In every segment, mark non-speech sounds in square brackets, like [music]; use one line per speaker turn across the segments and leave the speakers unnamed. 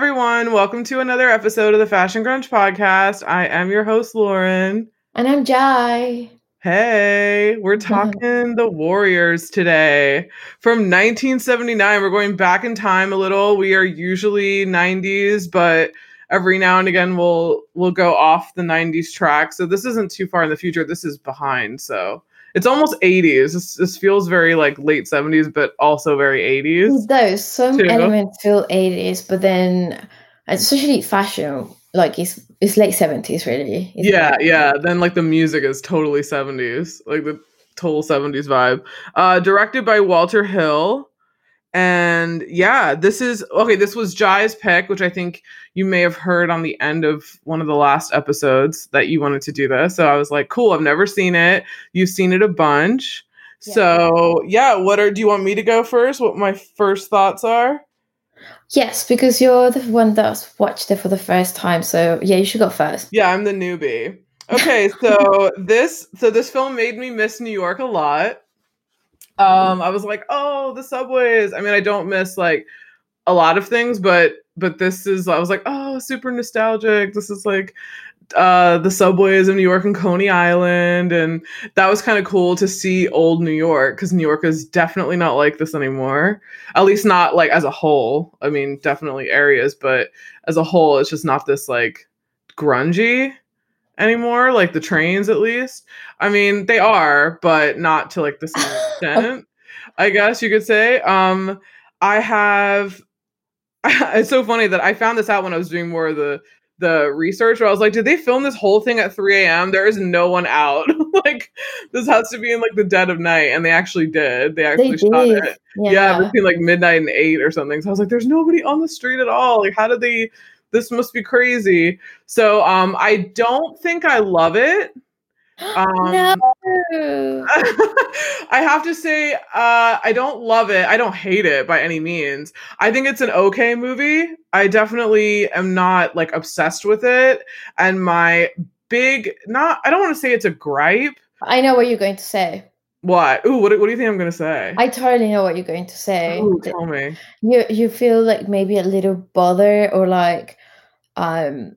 everyone. Welcome to another episode of the Fashion Grunge podcast. I am your host, Lauren.
And I'm Jai.
Hey, we're [laughs] talking the Warriors today. From 1979, we're going back in time a little. We are usually 90s, but every now and again we'll we'll go off the 90s track. So this isn't too far in the future. This is behind. So it's almost 80s. This, this feels very like late 70s, but also very 80s.
Those some too. elements feel 80s, but then especially fashion, like it's it's late 70s really.
yeah, yeah. Then like the music is totally 70s, like the total 70s vibe. Uh, directed by Walter Hill. And yeah, this is okay. This was Jai's pick, which I think you may have heard on the end of one of the last episodes that you wanted to do this. So I was like, cool, I've never seen it. You've seen it a bunch. Yeah. So yeah, what are do you want me to go first? What my first thoughts are?
Yes, because you're the one that's watched it for the first time. So yeah, you should go first.
Yeah, I'm the newbie. Okay, so [laughs] this so this film made me miss New York a lot um, I was like, oh, the subways. I mean, I don't miss like a lot of things, but but this is I was like, oh, super nostalgic. This is like uh the subways of New York and Coney Island and that was kind of cool to see old New York cuz New York is definitely not like this anymore. At least not like as a whole. I mean, definitely areas, but as a whole it's just not this like grungy anymore, like the trains at least. I mean, they are, but not to like the same [laughs] extent. I guess you could say. Um, I have. [laughs] it's so funny that I found this out when I was doing more of the the research. Where I was like, did they film this whole thing at 3 a.m.? There is no one out. [laughs] like this has to be in like the dead of night, and they actually did. They actually they shot did. it. Yeah. yeah, between like midnight and eight or something. So I was like, there's nobody on the street at all. Like, how did they? This must be crazy. So um, I don't think I love it. [gasps] Um, no. [laughs] I have to say, uh, I don't love it. I don't hate it by any means. I think it's an okay movie. I definitely am not like obsessed with it. And my big, not, I don't want to say it's a gripe.
I know what you're going to say.
What? Ooh, what, what do you think I'm gonna say?
I totally know what you're going to say.
Ooh, tell me.
You you feel like maybe a little bothered or like um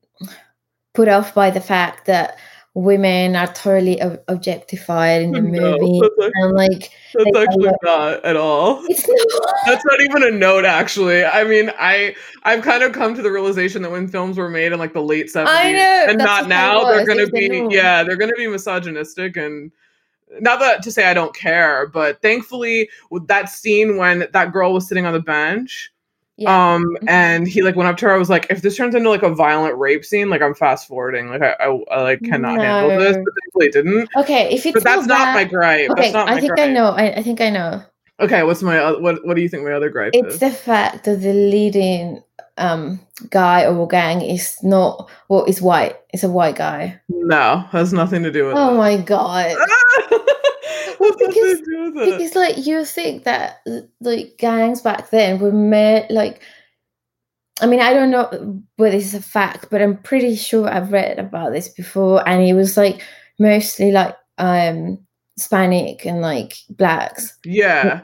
put off by the fact that women are totally ob- objectified in the no, movie. Actually, and like
that's actually not at all. It's [laughs] not. that's not even a note actually. I mean i i've kind of come to the realization that when films were made in like the late 70s know, and not now they're gonna be yeah they're gonna be misogynistic and not that to say i don't care but thankfully with that scene when that girl was sitting on the bench yeah. Um, mm-hmm. and he like went up to her. I was like, if this turns into like a violent rape scene, like I'm fast forwarding. Like I, I, I like cannot no. handle this, but thankfully it didn't.
Okay, if it's
but that's not my gripe. Okay, that's not
I think
gripe.
I know. I, I think I know.
Okay, what's my uh, what? What do you think my other gripe is?
it's
is?
the fact that the leading um guy or gang is not well, is white. It's a white guy.
No, has nothing to do with.
Oh it. my god. [laughs] well, because, because like you think that like gangs back then were made like I mean, I don't know whether this is a fact, but I'm pretty sure I've read about this before, and it was like mostly like um Hispanic and like blacks.
Yeah.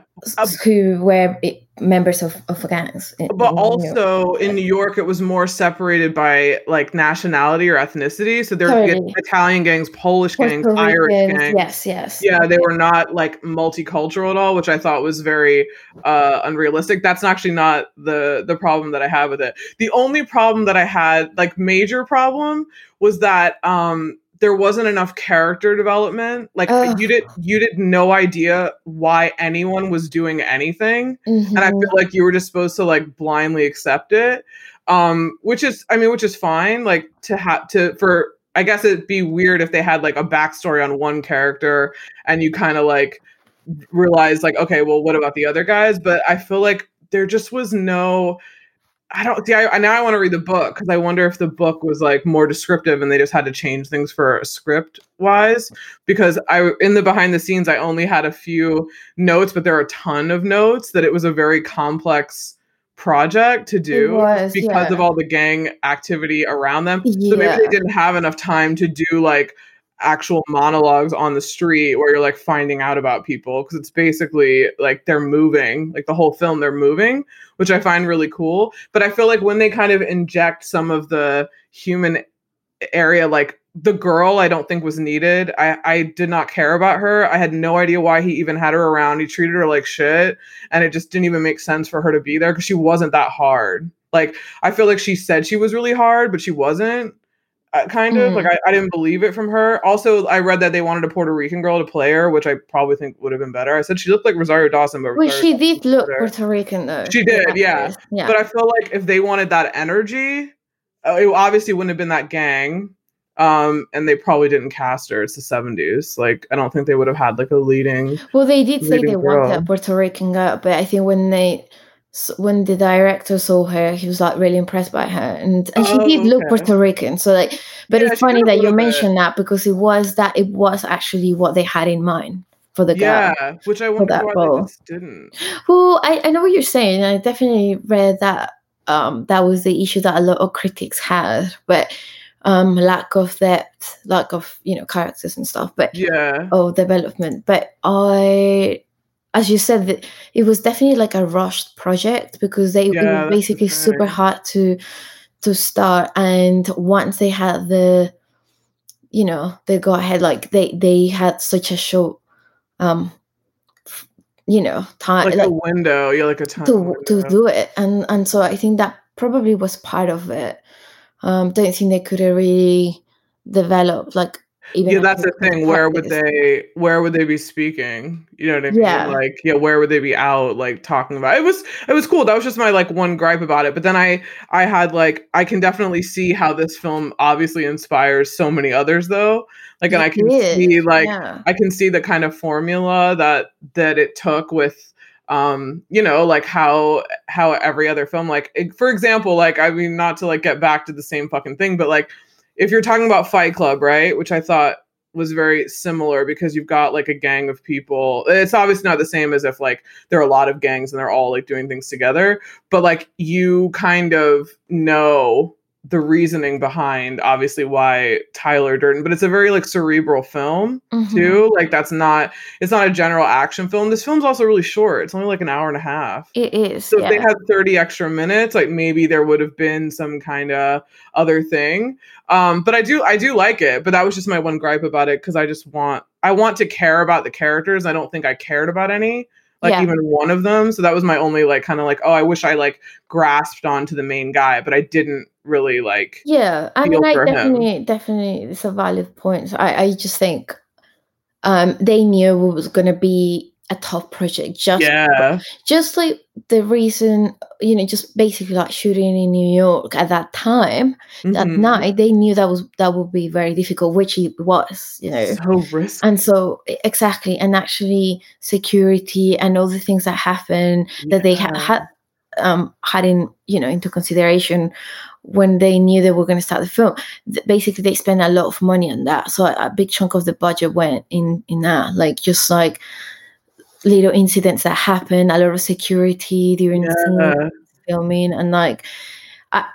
Who were members of, of gangs.
In, but in also in New York, it was more separated by like nationality or ethnicity. So there totally. were Italian gangs, Polish gangs, Irish gangs.
Yes, yes.
Yeah, they were not like multicultural at all, which I thought was very uh, unrealistic. That's actually not the the problem that I have with it. The only problem that I had, like major problem, was that um there wasn't enough character development. Like Ugh. you did you did no idea why anyone was doing anything. Mm-hmm. And I feel mm-hmm. like you were just supposed to like blindly accept it. Um, which is I mean, which is fine. Like to have to for I guess it'd be weird if they had like a backstory on one character and you kind of like realize like, okay, well, what about the other guys? But I feel like there just was no I don't see. I now I want to read the book because I wonder if the book was like more descriptive and they just had to change things for script wise. Because I in the behind the scenes I only had a few notes, but there are a ton of notes that it was a very complex project to do was, because yeah. of all the gang activity around them. Yeah. So maybe they didn't have enough time to do like actual monologues on the street where you're like finding out about people because it's basically like they're moving like the whole film they're moving which i find really cool. But i feel like when they kind of inject some of the human area like the girl i don't think was needed i i did not care about her. I had no idea why he even had her around. He treated her like shit and it just didn't even make sense for her to be there because she wasn't that hard. Like i feel like she said she was really hard but she wasn't uh, kind of mm. like I, I didn't believe it from her also i read that they wanted a puerto rican girl to play her which i probably think would have been better i said she looked like rosario dawson but
well, she did look better. puerto rican though
she did yeah. yeah but i feel like if they wanted that energy uh, it obviously wouldn't have been that gang um, and they probably didn't cast her. It's the 70s. Like, I don't think they would have had like a leading.
Well, they did say they girl. wanted a Puerto Rican girl, but I think when they when the director saw her, he was like really impressed by her, and and oh, she did look Puerto Rican. So like, but yeah, it's funny that you mentioned that because it was that it was actually what they had in mind for the girl.
Yeah, which I wonder why role. they just didn't.
Well, I, I know what you're saying. I definitely read that um, that was the issue that a lot of critics had, but um, lack of depth, lack of you know characters and stuff, but
yeah,
of development. But I, as you said, that it was definitely like a rushed project because they yeah, it was basically super hard to to start, and once they had the, you know, they go ahead like they they had such a short um you know time
like, like a window yeah like a time
to, to do it. And and so i think that probably was part of it. Um don't think they could have really developed like
even yeah that's the thing where would they where would they be speaking you know what i mean yeah. like yeah where would they be out like talking about it was it was cool that was just my like one gripe about it but then i i had like i can definitely see how this film obviously inspires so many others though like and i can see like yeah. i can see the kind of formula that that it took with um you know like how how every other film like for example like i mean not to like get back to the same fucking thing but like if you're talking about fight club right which i thought was very similar because you've got like a gang of people. It's obviously not the same as if like there are a lot of gangs and they're all like doing things together, but like you kind of know the reasoning behind obviously why Tyler Durden, but it's a very like cerebral film mm-hmm. too. Like that's not it's not a general action film. This film's also really short. It's only like an hour and a half.
It is.
So yeah. if they had 30 extra minutes, like maybe there would have been some kind of other thing. Um, but I do I do like it, but that was just my one gripe about it because I just want I want to care about the characters. I don't think I cared about any like yeah. even one of them. So that was my only like kind of like, oh, I wish I like grasped onto the main guy, but I didn't really like.
Yeah, I mean, I definitely, him. definitely, it's a valid point. I, I just think um they knew it was going to be a tough project just
yeah.
just like the reason you know just basically like shooting in new york at that time mm-hmm. at night they knew that was that would be very difficult which it was you know
so risky.
and so exactly and actually security and all the things that happen yeah. that they had had um had in you know into consideration when they knew they were going to start the film basically they spent a lot of money on that so a, a big chunk of the budget went in in that like just like little incidents that happen, a lot of security during yeah. the filming, and like I,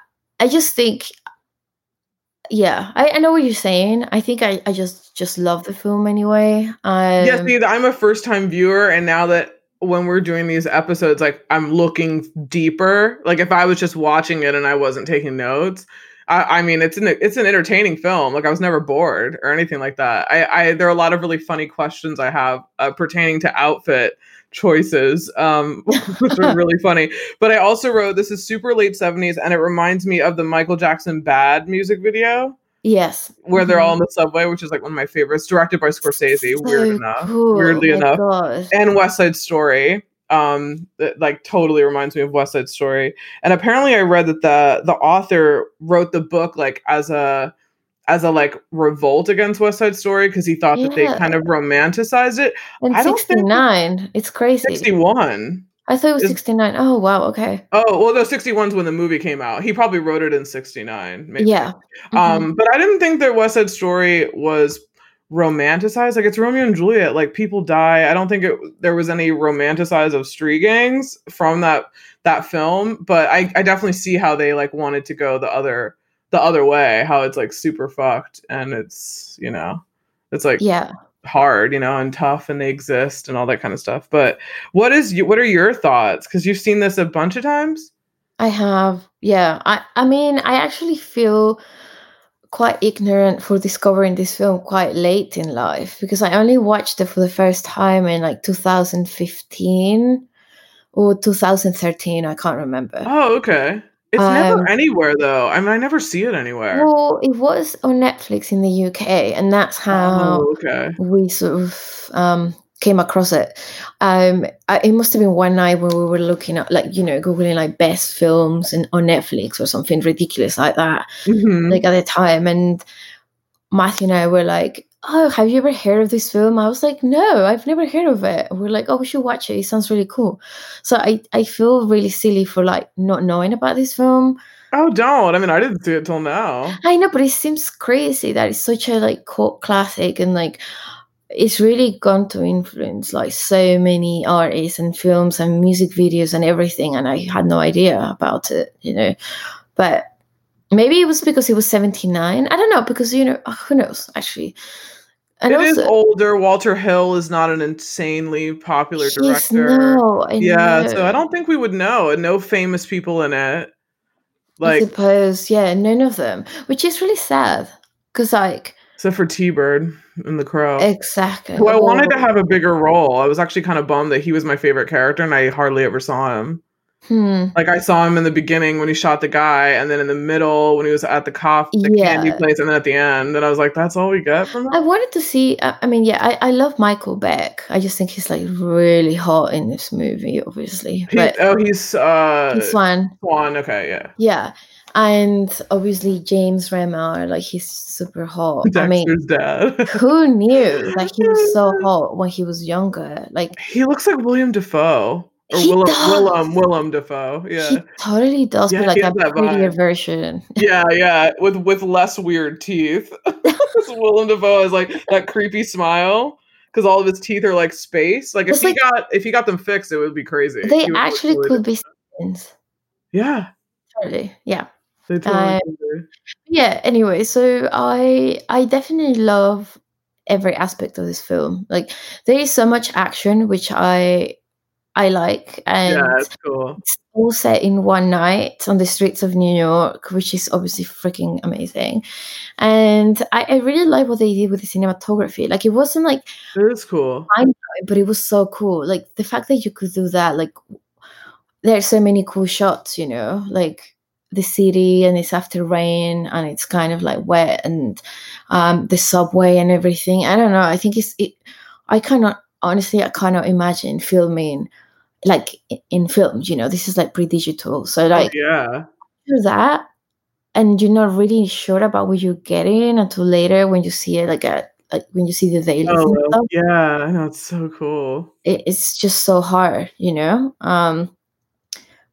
I just think, yeah, I, I know what you're saying. I think I, I just just love the film anyway. Um,
yeah, see, I'm a first time viewer, and now that when we're doing these episodes, like I'm looking deeper. Like if I was just watching it and I wasn't taking notes, I, I, mean, it's an it's an entertaining film. Like I was never bored or anything like that. I, I there are a lot of really funny questions I have uh, pertaining to outfit choices, um, [laughs] which are really funny. But I also wrote this is super late seventies, and it reminds me of the Michael Jackson "Bad" music video.
Yes,
where mm-hmm. they're all in the subway, which is like one of my favorites, directed by Scorsese. So weird enough, cool. weirdly oh enough, gosh. and West Side Story um that like totally reminds me of west side story and apparently i read that the the author wrote the book like as a as a like revolt against west side story because he thought yeah. that they kind of romanticized it
and 69 it's crazy
61
I thought it was is, 69. Oh, wow. Okay.
Oh, well, the 61's when the movie came out. He probably wrote it in 69. Maybe.
Yeah.
Mm-hmm. Um, but I didn't think that West Side Story was romanticized. Like it's Romeo and Juliet. Like people die. I don't think it, there was any romanticize of street gangs from that that film. But I, I definitely see how they like wanted to go the other the other way. How it's like super fucked and it's you know it's like
yeah
hard, you know, and tough and they exist and all that kind of stuff. But what is you what are your thoughts? Because you've seen this a bunch of times?
I have. Yeah. I I mean, I actually feel quite ignorant for discovering this film quite late in life because I only watched it for the first time in like 2015 or 2013. I can't remember.
Oh, okay. It's um, never anywhere though. I mean, I never see it anywhere.
Well, it was on Netflix in the UK, and that's how oh, okay. we sort of um, came across it. Um, I, it must have been one night when we were looking at, like, you know, googling like best films and on Netflix or something ridiculous like that, mm-hmm. like at the time. And Matthew and I were like, "Oh, have you ever heard of this film?" I was like, "No, I've never heard of it." we're like, "Oh, we should watch it. It sounds really cool." So I I feel really silly for like not knowing about this film.
Oh, don't! I mean, I didn't see it till now.
I know, but it seems crazy that it's such a like cult classic and like it's really gone to influence like so many artists and films and music videos and everything and i had no idea about it you know but maybe it was because it was 79 i don't know because you know who knows actually
and it also, is older. Walter Hill is not an insanely popular director.
No,
yeah, know. so I don't think we would know. And no famous people in it.
Like, I suppose, yeah, none of them, which is really sad because, like,
except for T Bird and the Crow.
Exactly.
Who I wanted to have a bigger role. I was actually kind of bummed that he was my favorite character, and I hardly ever saw him.
Hmm.
Like I saw him in the beginning when he shot the guy, and then in the middle when he was at the coffee, the yeah. candy place, and then at the end, and I was like, "That's all we get from him."
I wanted to see. I mean, yeah, I, I love Michael Beck. I just think he's like really hot in this movie, obviously.
He, but oh, he's uh,
he's Swan.
Swan. Okay, yeah.
Yeah, and obviously James Remar, like he's super hot.
Dexter's I mean, dad.
who knew? [laughs] Like he was so hot when he was younger. Like
he looks like William Defoe. Or
he
Willem,
does.
Willem, Willem Dafoe. Yeah.
He totally does, yeah, but like a prettier vibe. version. [laughs]
Yeah, yeah. With with less weird teeth. [laughs] Willem Dafoe has like that creepy smile. Because all of his teeth are like space. Like if he like, got if he got them fixed, it would be crazy.
They actually really could different. be.
Yeah.
Totally. Yeah. Um, yeah. Anyway, so I I definitely love every aspect of this film. Like there is so much action, which I I like, and
yeah, it's cool.
It's all set in one night on the streets of New York, which is obviously freaking amazing. And I, I really like what they did with the cinematography. Like it wasn't like
it is cool,
but it was so cool. Like the fact that you could do that, like there's so many cool shots, you know, like the city and it's after rain and it's kind of like wet and um, the subway and everything. I don't know. I think it's it. I cannot honestly. I cannot imagine filming like in films. You know, this is like pre-digital, so oh, like
oh, yeah,
do that, and you're not really sure about what you're getting until later when you see it like a like when you see the dailies.
Oh, yeah, that's so cool.
It, it's just so hard, you know. Um,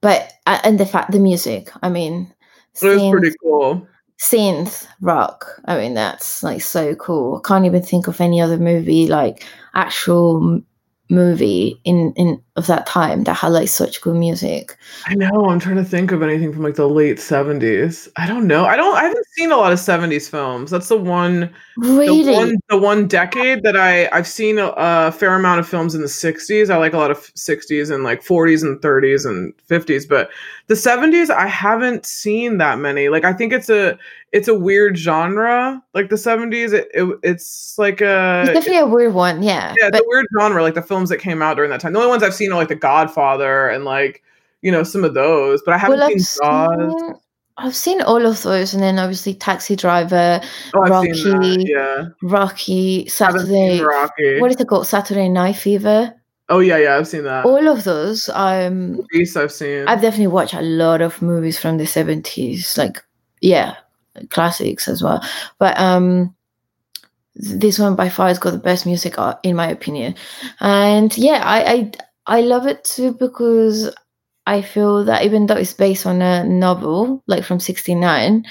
but uh, and the fact the music i mean
was pretty cool.
synth rock i mean that's like so cool. I can't even think of any other movie like actual movie in in of that time that had like such good music.
I know. I'm trying to think of anything from like the late 70s. I don't know. I don't. I haven't seen a lot of 70s films. That's the one.
Really.
The one, the one decade that I I've seen a, a, fair amount of films in the 60s. I like a lot of 60s and like 40s and 30s and 50s, but the 70s I haven't seen that many. Like I think it's a it's a weird genre. Like the 70s, it, it it's like a
it's definitely a weird one. Yeah.
Yeah, it's a weird genre. Like the films that came out during that time. The only ones I've seen are like The Godfather and like you know some of those, but I haven't well, seen Jaws.
I've seen all of those, and then obviously Taxi Driver,
oh,
Rocky,
yeah,
Rocky, Saturday.
Rocky.
What is it called? Saturday Night Fever.
Oh yeah, yeah, I've seen that.
All of those. Um,
I've seen.
I've definitely watched a lot of movies from the seventies. Like, yeah, classics as well. But um, this one by far has got the best music, uh, in my opinion. And yeah, I I, I love it too because I feel that even though it's based on a novel, like from 69,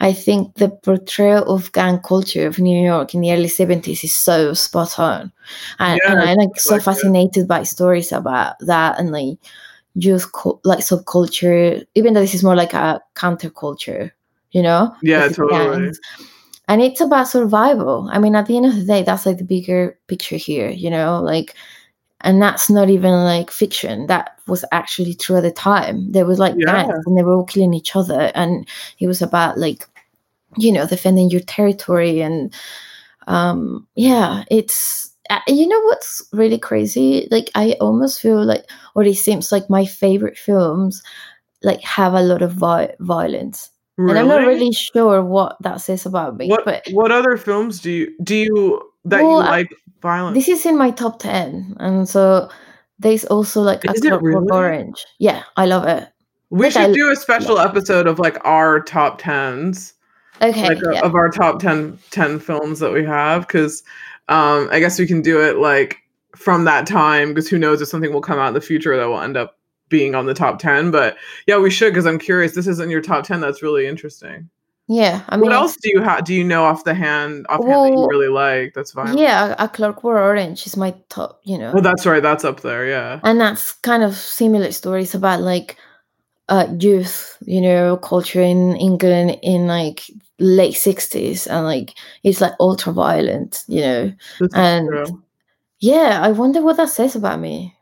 I think the portrayal of gang culture of New York in the early 70s is so spot on. And, yeah, and I'm like so like fascinated by stories about that and like just like subculture, even though this is more like a counterculture, you know?
Yeah, totally. Gangs.
and it's about survival. I mean, at the end of the day, that's like the bigger picture here, you know, like, and that's not even like fiction. That was actually true at the time. There was like
Yeah.
gangs and they were all killing each other, and it was about like, you know, defending your territory and, um, yeah, it's. uh, You know what's really crazy? Like I almost feel like, or it seems like my favorite films, like have a lot of vi- violence. And I'm not really sure what that says about me.
What
But
what other films do you do you that
Well,
you
I-
like
this is in my top 10. And so there's also like a
Is
Clockwork
really?
Orange. Yeah, I love it.
we
like,
should
I-
do a special episode of like our top tens.
Okay.
like uh,
yeah.
of our top 10, 10 films that we have because um i guess we can do it like from that time because who knows if something will come out in the future that will end up being on the top 10 but yeah we should because i'm curious this isn't your top 10 that's really interesting
yeah. I mean,
what else do you have do you know off the hand offhand that you really like that's fine
Yeah, a Clockwork Orange is my top, you know.
oh that's right that's up there yeah
and that's kind of similar stories about like uh youth you know culture in england in like late 60s and like it's like ultra violent you know
This is
and
true.
yeah i wonder what that says about me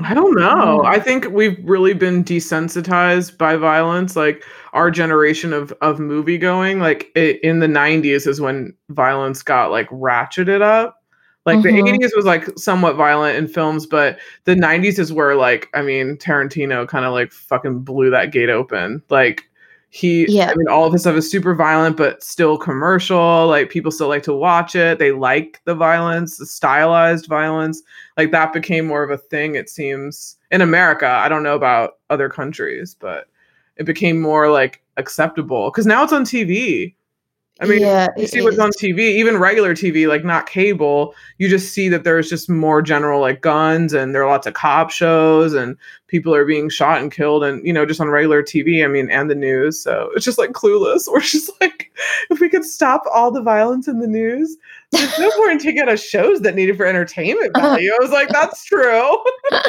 I don't know. I think we've really been desensitized by violence. Like our generation of of movie going, like i in the '90s is when violence got like ratcheted up. Like
Mhm.
the '80s was like somewhat violent in films, but the '90s is where like I mean Tarantino kind of like fucking blew that gate open. Like he,
Yeah.
I mean, all of his stuff is super violent, but still commercial. Like people still like to watch it. They like the violence, the stylized violence like that became more of a thing it seems in america i don't know about other countries but it became more like acceptable because now it's on tv i mean
yeah
you see what's
is.
on tv even regular tv like not cable you just see that there's just more general like guns and there are lots of cop shows and people are being shot and killed and you know just on regular tv i mean and the news. So it's just like clueless. [laughs] We're just like if we could stop all the violence in the news there's no in taking out of shows that needed for entertainment [laughs] value. I was like that's true. [laughs]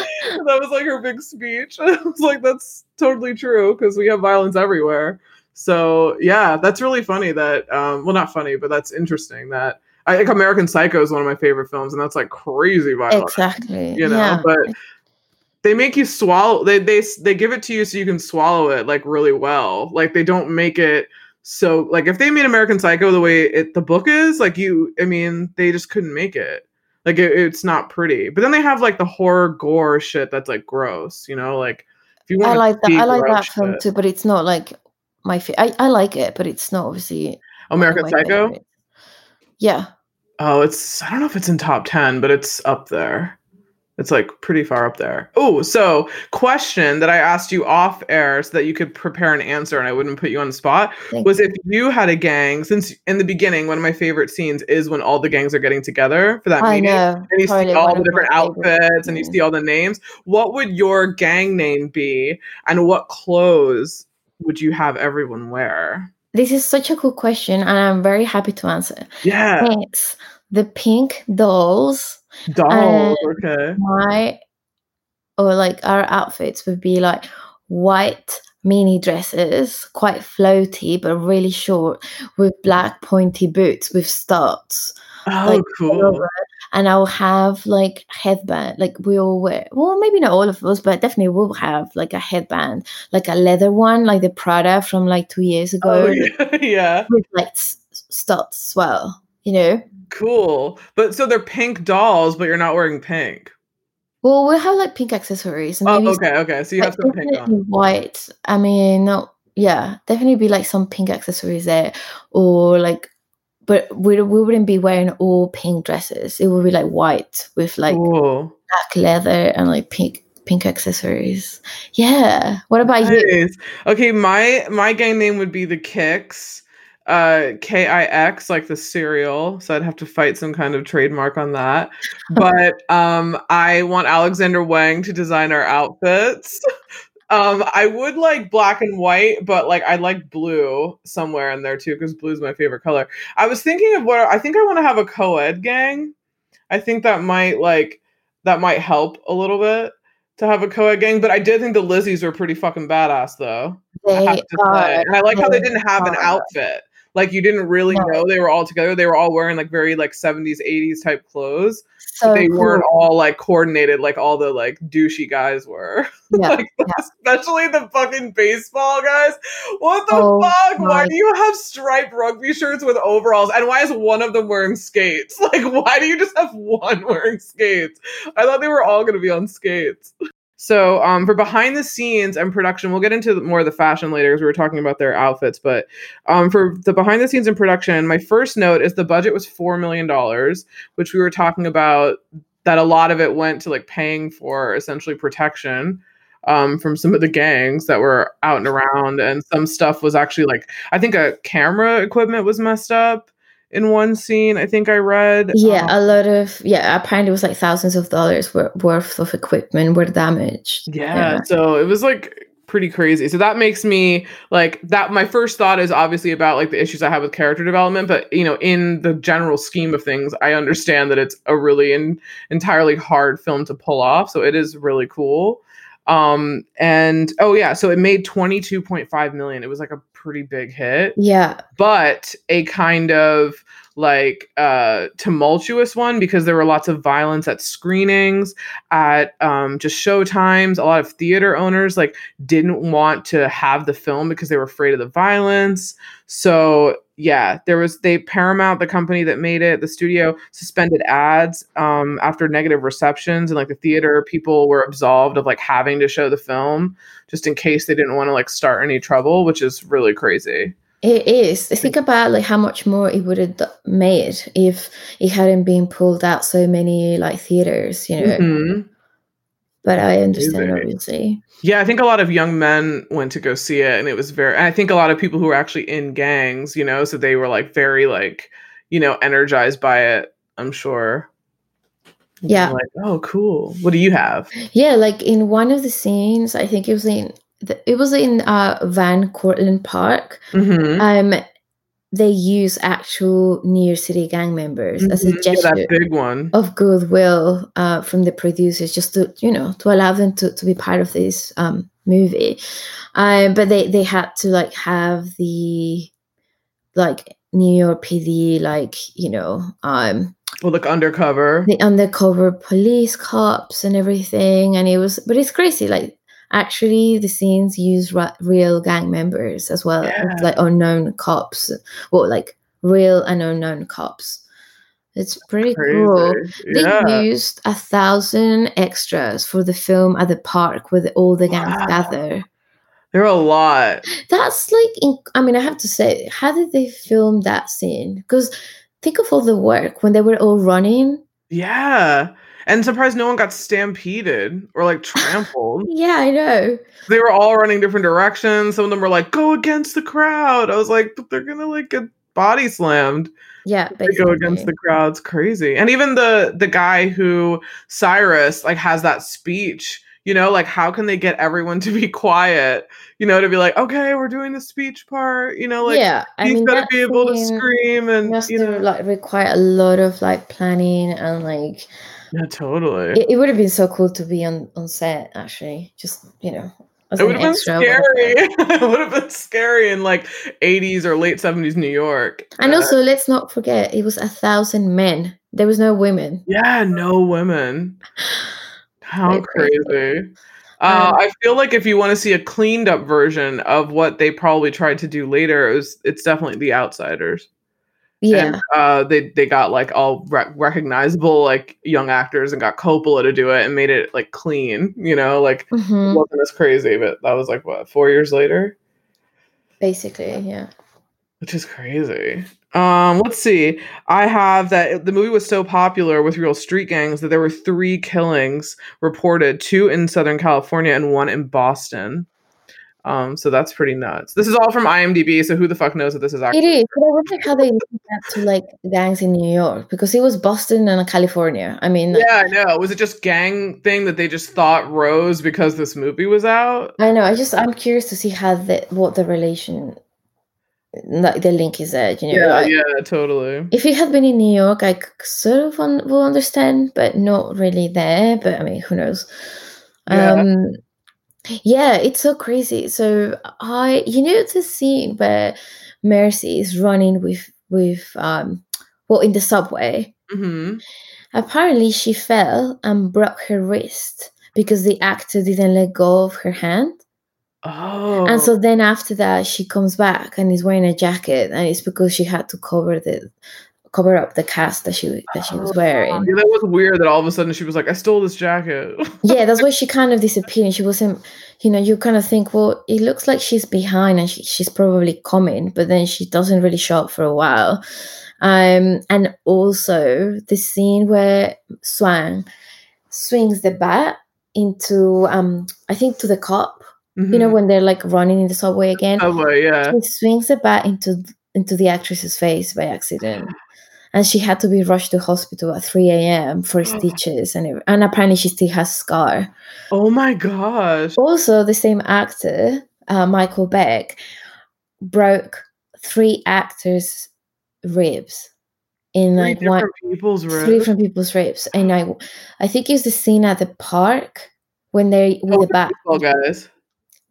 That was like her big speech. I was like that's totally true because we have violence everywhere so yeah that's really funny that um well not funny but that's interesting that i think american psycho is one of my favorite films and that's like crazy violent
exactly.
you know
yeah.
but they make you swallow they they they give it to you so you can swallow it like really well. Like they don't make it so like if they made american psycho the way it the book is like you i mean they just couldn't make it. Like it, it's not pretty. But then they have like the horror gore shit that's like gross you know like if you want
i like that i like that film
shit-
too but it's not like my fa- I, I like it but it's not obviously
american psycho
favorites. yeah
Oh, it's I don't know if it's in top 10, but it's up there. It's like pretty far up there. Oh, so question that I asked you off air so that you could prepare an answer and I wouldn't put you on the spot
thank
was
you.
if you had a gang, since in the beginning, one of my favorite scenes is when all the gangs are getting together for that
i
meeting.
know
And you
totally
see all the different
favorite
outfits and you see all the names. What would your gang name be? And what clothes would you have everyone wear?
this is such a cool question and i'm very happy to answer
Yeah.
it's the pink dolls
Dolls. Okay.
my or like our outfits would be like white mini dresses quite floaty but really short with black pointy boots with studs
Oh,
like,
cool.
And i'll have like headband like we all wear well maybe not all of us but definitely we'll have like a headband like a leather one like the prada from like two years ago
Oh, yeah. [laughs] yeah.
with like studs as well you know
Cool. But so they're pink dolls, but you're not wearing pink.
well we'll have like pink accessories and
Oh, okay, okay. So you have some pink on.
white. I mean, no, yeah, definitely be like some pink accessories there, or like, but we we wouldn't be wearing all pink dresses. It would be like white with like
cool.
black leather and like pink pink accessories. Yeah. What about you?
Okay, my my gang name would be the Kicks. Uh K I X like the cereal. So I'd have to fight some kind of trademark on that. [laughs] But um I want Alexander Wang to design our outfits. [laughs] Um I would like black and white, but like I like blue somewhere in there too cuz blue is my favorite color. I was thinking of what I think I want to have a co-ed gang. I think that might like that might help a little bit to have a co-ed gang, but I did think the Lizzies were pretty fucking badass though. I
They
have to
are.
say. And I like how they didn't have an outfit. Like you didn't really
No.
know they were all together. They were all wearing like very like 70s, 80s type clothes.
So
they
cool.
weren't all like coordinated like all the like douchey guys were. [laughs]
Yeah,
like
yeah.
especially the fucking baseball guys. What the
Oh
fuck? Why do you have striped rugby shirts with overalls? And why is one of them wearing skates? [laughs] Like, why do you just have one [laughs] wearing skates? I thought they were all gonna be on skates. So, um, for behind the scenes and production, we'll get into more of the fashion later because we were talking about their outfits. But um, for the behind the scenes and production, my first note is the budget was four million dollars, which we were talking about. That a lot of it went to like paying for essentially protection um, from some of the gangs that were out and around, and some stuff was actually like I think a camera equipment was messed up in one scene. I think I read.
Yeah,
Um,
a lot of yeah. Apparently, it was like thousands of dollars worth of equipment were damaged.
Yeah, so it was like pretty crazy. So that makes me like that. My first thought is obviously about like the issues I have with character development, but you know, in the general scheme of things, I understand that it's a really in, entirely hard film to pull off. So it is really cool. Um, and oh yeah, so it made 22.5 million. It was like a pretty big hit.
Yeah,
but a kind of like uh tumultuous one because there were lots of violence at screenings at um just show times. A lot of theater owners like didn't want to have the film because they were afraid of the violence. So yeah there was they paramount the company that made it the studio suspended ads um after negative receptions and like the theater people were absolved of like having to show the film just in case they didn't want to like start any trouble which is really crazy
it is. Think about like how much more it would have made if it hadn't been pulled out so many like theaters, you know.
Mhm.
But I understand, obviously.
Yeah, I think a lot of young men went to go see it, and it was very. I think a lot of people who were actually in gangs, you know, so they were like very like, you know, energized by it. I'm sure.
Yeah.
Like, oh, cool. What do you have?
Yeah, like in one of the scenes, I think it was in the, it was in uh, Van Cortlandt Park.
Mm-hmm.
Um, they use actual New York City gang members as a
Mm-hmm.
Gesture
that big one.
of goodwill uh, from the producers, just to you know to allow them to, to be part of this um, movie. Um, but they they had to like have the like New York PD, like you know, um,
Well, look undercover.
the undercover police cops and everything and it was but it's crazy like actually the scenes use ra- real gang members as well
Yeah.
like unknown cops well like real and unknown cops it's pretty cool
Crazy.
they used a thousand extras for the film at the park where the, all the gangs
Wow.
gather
There are a lot.
that's like in, i mean i have to say how did they film that scene because think of all the work when they were all running
Yeah. And surprised no one got stampeded or like [laughs] trampled.
yeah i know
they were all running different directions. Some of them were like, go against the crowd. I was like, but they're gonna like get body slammed.
Yeah,
They go against the crowd. It's crazy. And even the the guy who Cyrus like has that speech, you know, like how can they get everyone to be [laughs] quiet? You know, to be like, okay, we're doing the speech part, you know, like
yeah, I
he's
mean,
gotta be able to scream and you know
like require a lot of like planning and like
Yeah, totally.
it, it would have been so cool to be on on set actually. Just you know, as
It would have been scary. [laughs] it would have been scary in like 80s or late 70s New York.
And
Uh,
also, let's not forget, it was a thousand men. There was no women.
Yeah, no women. How
crazy.
crazy. Uh,
Um,
I feel like if you want to see a cleaned up version of what they probably tried to do later, it was it's definitely The Outsiders.
Yeah,
And uh, they they got like all rec- recognizable like young actors and got Coppola to do it and made it like clean. You know, like it
mhm,
wasn't as crazy, but that was like what four years later.
basically, yeah.
which is crazy. Um, let's see. I have that the movie was so popular with real street gangs that there were three killings reported, two in Southern California and one in Boston. Um, so that's pretty nuts. This is all from IMDb, so who the fuck knows that this is actually
is, but I wonder how they linked that to like gangs in New York because it was Boston and California. I mean, like,
Yeah, I know. Was it just gang thing that they just thought rose because this movie was out?
I know. I just I'm curious to see how the what the relation, like the link is there. You know,
Yeah,
like,
yeah, totally.
if it had been in New York, I sort of un- will understand, but not really there. But I mean, who knows?
Yeah.
Um, Yeah, it's so crazy. So I, you know, the scene where Mercy is running with with um, well, in the subway.
hmm
Apparently, she fell and broke her wrist because the actor didn't let go of her hand.
Oh,
And so then after that, she comes back and is wearing a jacket, and it's because she had to cover the cover up the cast that she that she was wearing.
yeah, that was weird. That all of a sudden she was like, "I stole this jacket." [laughs]
yeah, that's why she kind of disappeared. She wasn't, you know, you kind of think, well, it looks like she's behind and she, she's probably coming, but then she doesn't really show up for a while. Um, and also the scene where Swan swings the bat into, um, I think, to the cop. You know,
Mhm.
when they're like running in the subway again,
Subway, yeah.
she swings the bat into into the actress's face by accident. And she had to be rushed to hospital at 3 a.m. for stitches, and, it, and apparently she still has scar.
Oh my gosh.
Also, the same actor, uh, Michael Beck, broke three actors' ribs in
Three
like one
different people's
three
ribs.
from people's ribs, and I, I think it's the scene at the park when they with
Oh,
the bat
baseball guys.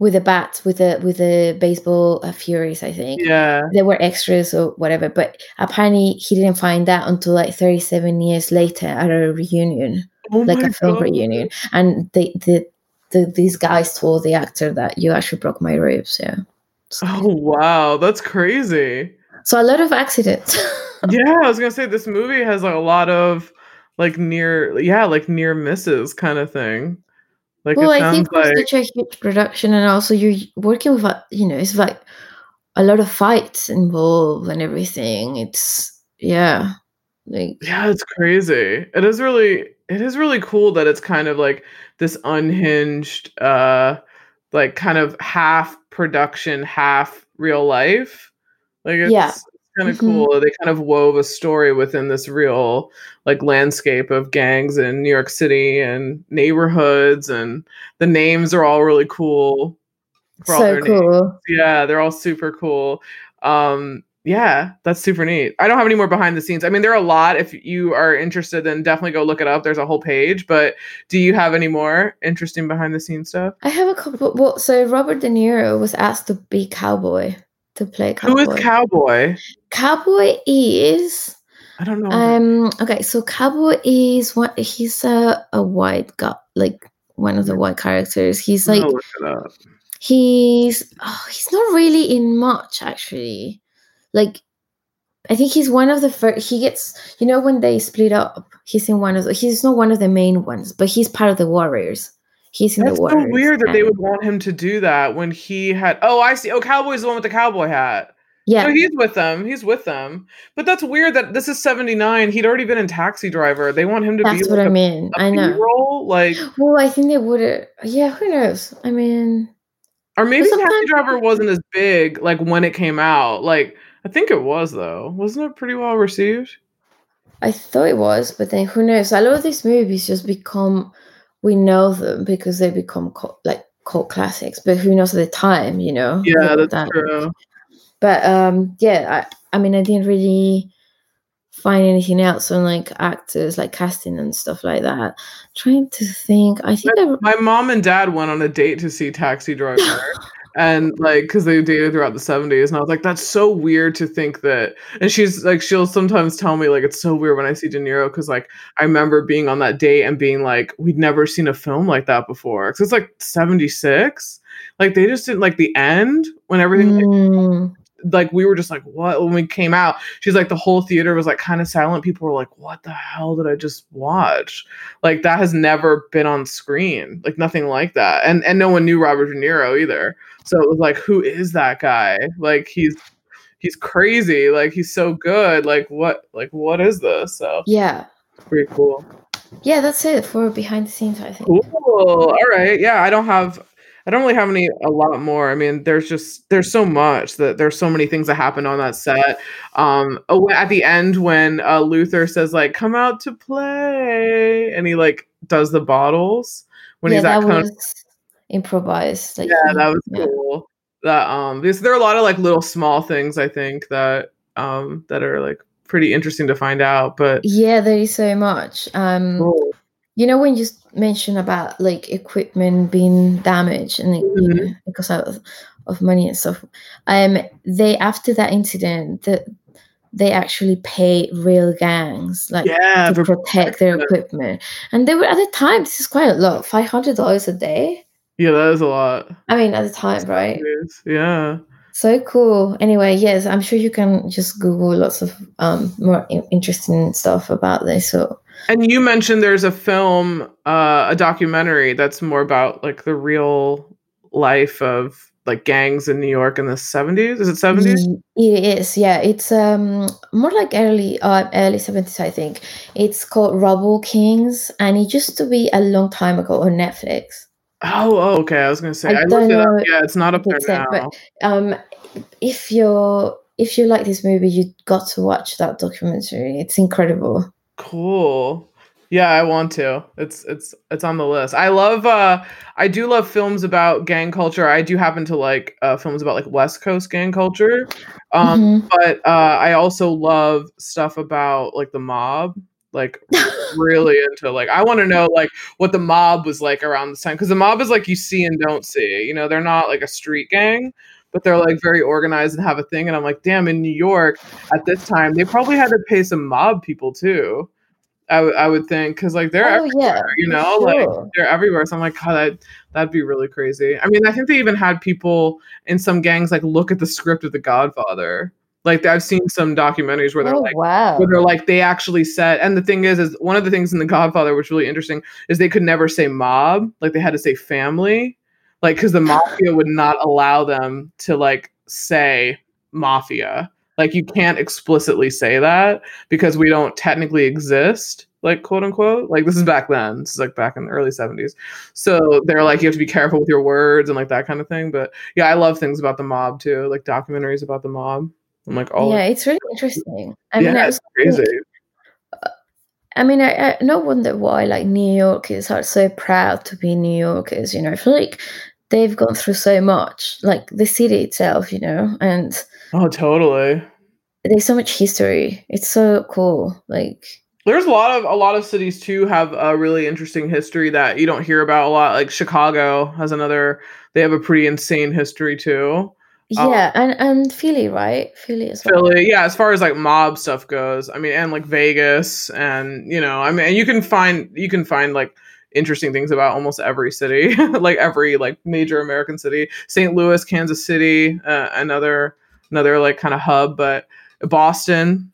With a bat with a with a baseball uh, furies, I think.
Yeah.
They were extras or whatever, but apparently he didn't find that until like 37 years later at a reunion
Oh
like a film
God.
reunion, and they, the, the these guys told the actor that you actually broke my ribs. Yeah. So,
Oh wow, that's crazy.
so a lot of accidents. [laughs]
Yeah, I was gonna say this movie has like a lot of like near, yeah, like near misses kind of thing. Like
well, I think
like
it's such a huge production, and also you're working with a, you know, it's like a lot of fights involved and everything. It's yeah, like
yeah, it's crazy. It is really, it is really cool that it's kind of like this unhinged, uh, like kind of half production, half real life. Like it's,
Yeah.
Kind of
Mhm.
cool. They kind of wove a story within this real like landscape of gangs in New York City and neighborhoods, and the names are all really cool.
so
their names.
cool.
Yeah, they're all super cool. Um, yeah, that's super neat. I don't have any more behind the scenes. I mean, there are a lot. If you are interested, then definitely go look it up. There's a whole page. But do you have any more interesting behind the scenes stuff?
I have a couple. Well, so Robert De Niro was asked to be cowboy to play
Who
cowboy.
is Cowboy?
cowboy is
I don't know.
um okay. So cowboy is what he's a a white guy, like one of the white characters. He's like
gonna look it up.
he's oh, he's not really in much actually like i think he's one of the first he gets you know when they split up he's in one of the he's not one of the main ones but he's part of the warriors he's in
That's
the
so weird that they would want him to do that when he had. Oh, I see. Oh, Cowboy's the one with the cowboy hat.
yeah
So he's with them. He's with them. But that's weird that this is 79. He'd already been in Taxi Driver. They want him to
that's
be
what
like
i
a,
mean
a
i know
B-roll? Like,
well i think they would yeah who knows i mean
or maybe Taxi Driver wasn't as big like when it came out. Like, I think it was though. Wasn't it pretty well received?
i thought it was but then who knows a lot of these movies just become we know them because they become cult, like cult classics but who knows at the time you know
Yeah, that's
that-
true.
but um yeah I, I mean i didn't really find anything else on like actors like casting and stuff like that trying to think i think I,
My mom and dad went on a date to see Taxi Driver. [laughs] and like because they dated throughout the 70s and i was like that's so weird to think that and she's like she'll sometimes tell me like it's so weird when i see de niro because like i remember being on that date and being like we'd never seen a film like that before because it's like 76 like they just didn't like the end when everything like,
Mm,
like we were just like what? when we came out she's like the whole theater was like kind of silent people were like what the hell did i just watch? Like that has never been on screen like nothing like that and and no one knew robert de niro either so it was like who is that guy like he's he's crazy like he's so good like what like what is this so
yeah
pretty cool
yeah that's it for behind the scenes i think
Cool. All right. Yeah, I don't have I don't really have any a lot more. I mean, there's just there's so much that there's so many things that happen on that set. Um oh, at the end when uh Luther says like come out to play and he like does the bottles when
yeah
he's at
that
Conan.
was improvised like
Yeah, that was
yeah.
cool. That um because there are a lot of like little small things I think that um that are like pretty interesting to find out, but
yeah there is so much um
cool.
you know when you mentioned about like equipment being damaged and mm-hmm. you know, because of, of money and stuff um they after that incident that they actually pay real gangs like
yeah,
to protect their equipment and they were at the time this is quite a lot $500 a day
yeah that is a lot
i mean at the time right
yeah
so cool anyway yes i'm sure you can just google lots of um more interesting stuff about this so
and you mentioned there's a film, uh, a documentary that's more about like the real life of like gangs in New York in the 70s. Is it 70s?
It is. Yeah, it's um more like early uh, early 70s I think. It's called Rubble Kings and it used to be a long time ago on Netflix.
Oh, oh okay. I was going to say I, I looked it up. Yeah, it's not up there now.
but um if you're if you like this movie, you got to watch that documentary. It's incredible.
Cool. Yeah, I want to. It's it's it's on the list. I love uh I do love films about gang culture. I do happen to like uh films about like West Coast gang culture. Um mm-hmm. but uh I also love stuff about like the mob. Like really into like I want to know like what the mob was like around this time cuz the mob is like you see and don't see. You know, they're not like a street gang, but they're like very organized and have a thing and I'm like, "Damn, in New York at this time, they probably had to pay some mob people too." I, w- I would think because like they're oh, everywhere, yeah, you know, sure. like they're everywhere. So I'm like, God, that that'd be really crazy. I mean, I think they even had people in some gangs like look at the script of The Godfather. Like I've seen some documentaries where they're oh, like, wow. where they're like, they actually said. And the thing is, is one of the things in The Godfather which really interesting is they could never say mob, like they had to say family, like because the [laughs] mafia would not allow them to like say mafia like you can't explicitly say that because we don't technically exist, like quote unquote. Like this is back then. This is like back in the early 70s. So they're like you have to be careful with your words and like that kind of thing. But yeah, I love things about the mob too, like documentaries about the mob. I'm like, oh
yeah, it's really interesting. I
yeah, mean, it's crazy.
Uh, I mean, I, I no wonder why like New Yorkers are so proud to be New Yorkers. You know, I feel like they've gone through so much, like the city itself. You know, and
Oh, totally.
There's so much history. It's so cool. Like
there's a lot of a lot of cities too have a really interesting history that you don't hear about a lot. Like Chicago has another. They have a pretty insane history too.
Yeah, um, and and Philly, right? Philly as well.
Philly, yeah. As far as like mob stuff goes, I mean, and like Vegas, and you know, I mean, you can find you can find like interesting things about almost every city, [laughs] like every like major American city. St. Louis, Kansas City, uh, another another like kind of hub, but Boston.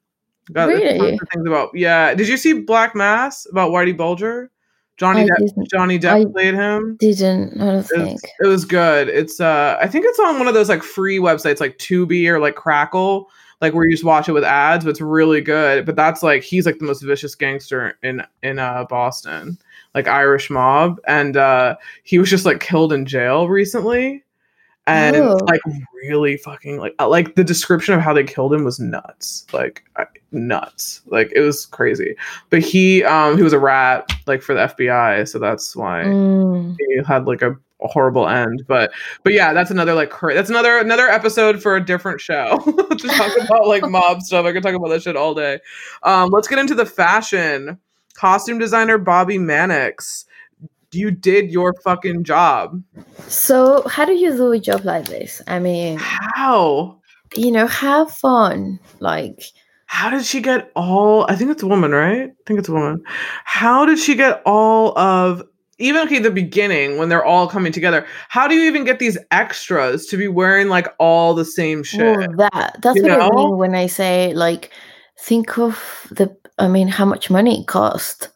Got really?
things about yeah. Did you see Black Mass about Whitey Bulger? Johnny Depp, Johnny Depp I played him.
Didn't I don't
it
think
it was good. It's uh I think it's on one of those like free websites like Tubi or like Crackle, like where you just watch it with ads, but it's really good. But that's like he's like the most vicious gangster in in uh Boston, like Irish mob, and uh he was just like killed in jail recently and oh. like really fucking like uh, like the description of how they killed him was nuts like nuts like it was crazy but he um he was a rat like for the fbi so that's why mm. he had like a, a, horrible end but but yeah that's another like that's another another episode for a different show [laughs] to talk about like [laughs] mob stuff i could talk about that shit all day um let's get into the fashion costume designer bobbie mannix you did your fucking job.
So, how do you do a job like this? I mean,
how?
You know, have fun. Like,
how did she get all? I think it's a woman, right? I think it's a woman. How did she get all of? Even okay, the beginning when they're all coming together. How do you even get these extras to be wearing like all the same shit? Well,
that that's you what know? I mean when I say like, think of the. I mean, how much money it cost.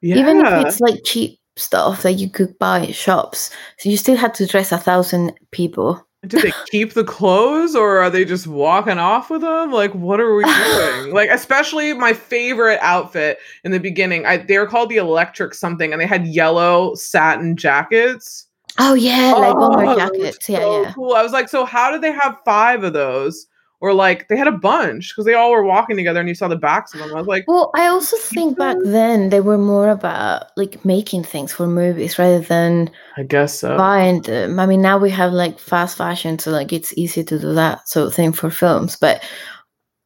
Yeah. Even if it's like cheap stuff that you could buy at shops. So you still had to dress a thousand people.
Do they keep the clothes or are they just walking off with them? Like, what are we [laughs] doing? like, especially my favorite outfit in the beginning. I, they were called the electric something and they had yellow satin jackets.
Oh, yeah, like bomber oh, jackets. Yeah, so yeah.
Cool. I was like, so how did they have five of those? Or like they had a bunch because they all were walking together and you saw the backs of them. I was like,
well, I also think back then they were more about like making things for movies rather than
I guess so.
buying them. I mean, now we have like fast fashion, so like it's easy to do that sort of thing for films. But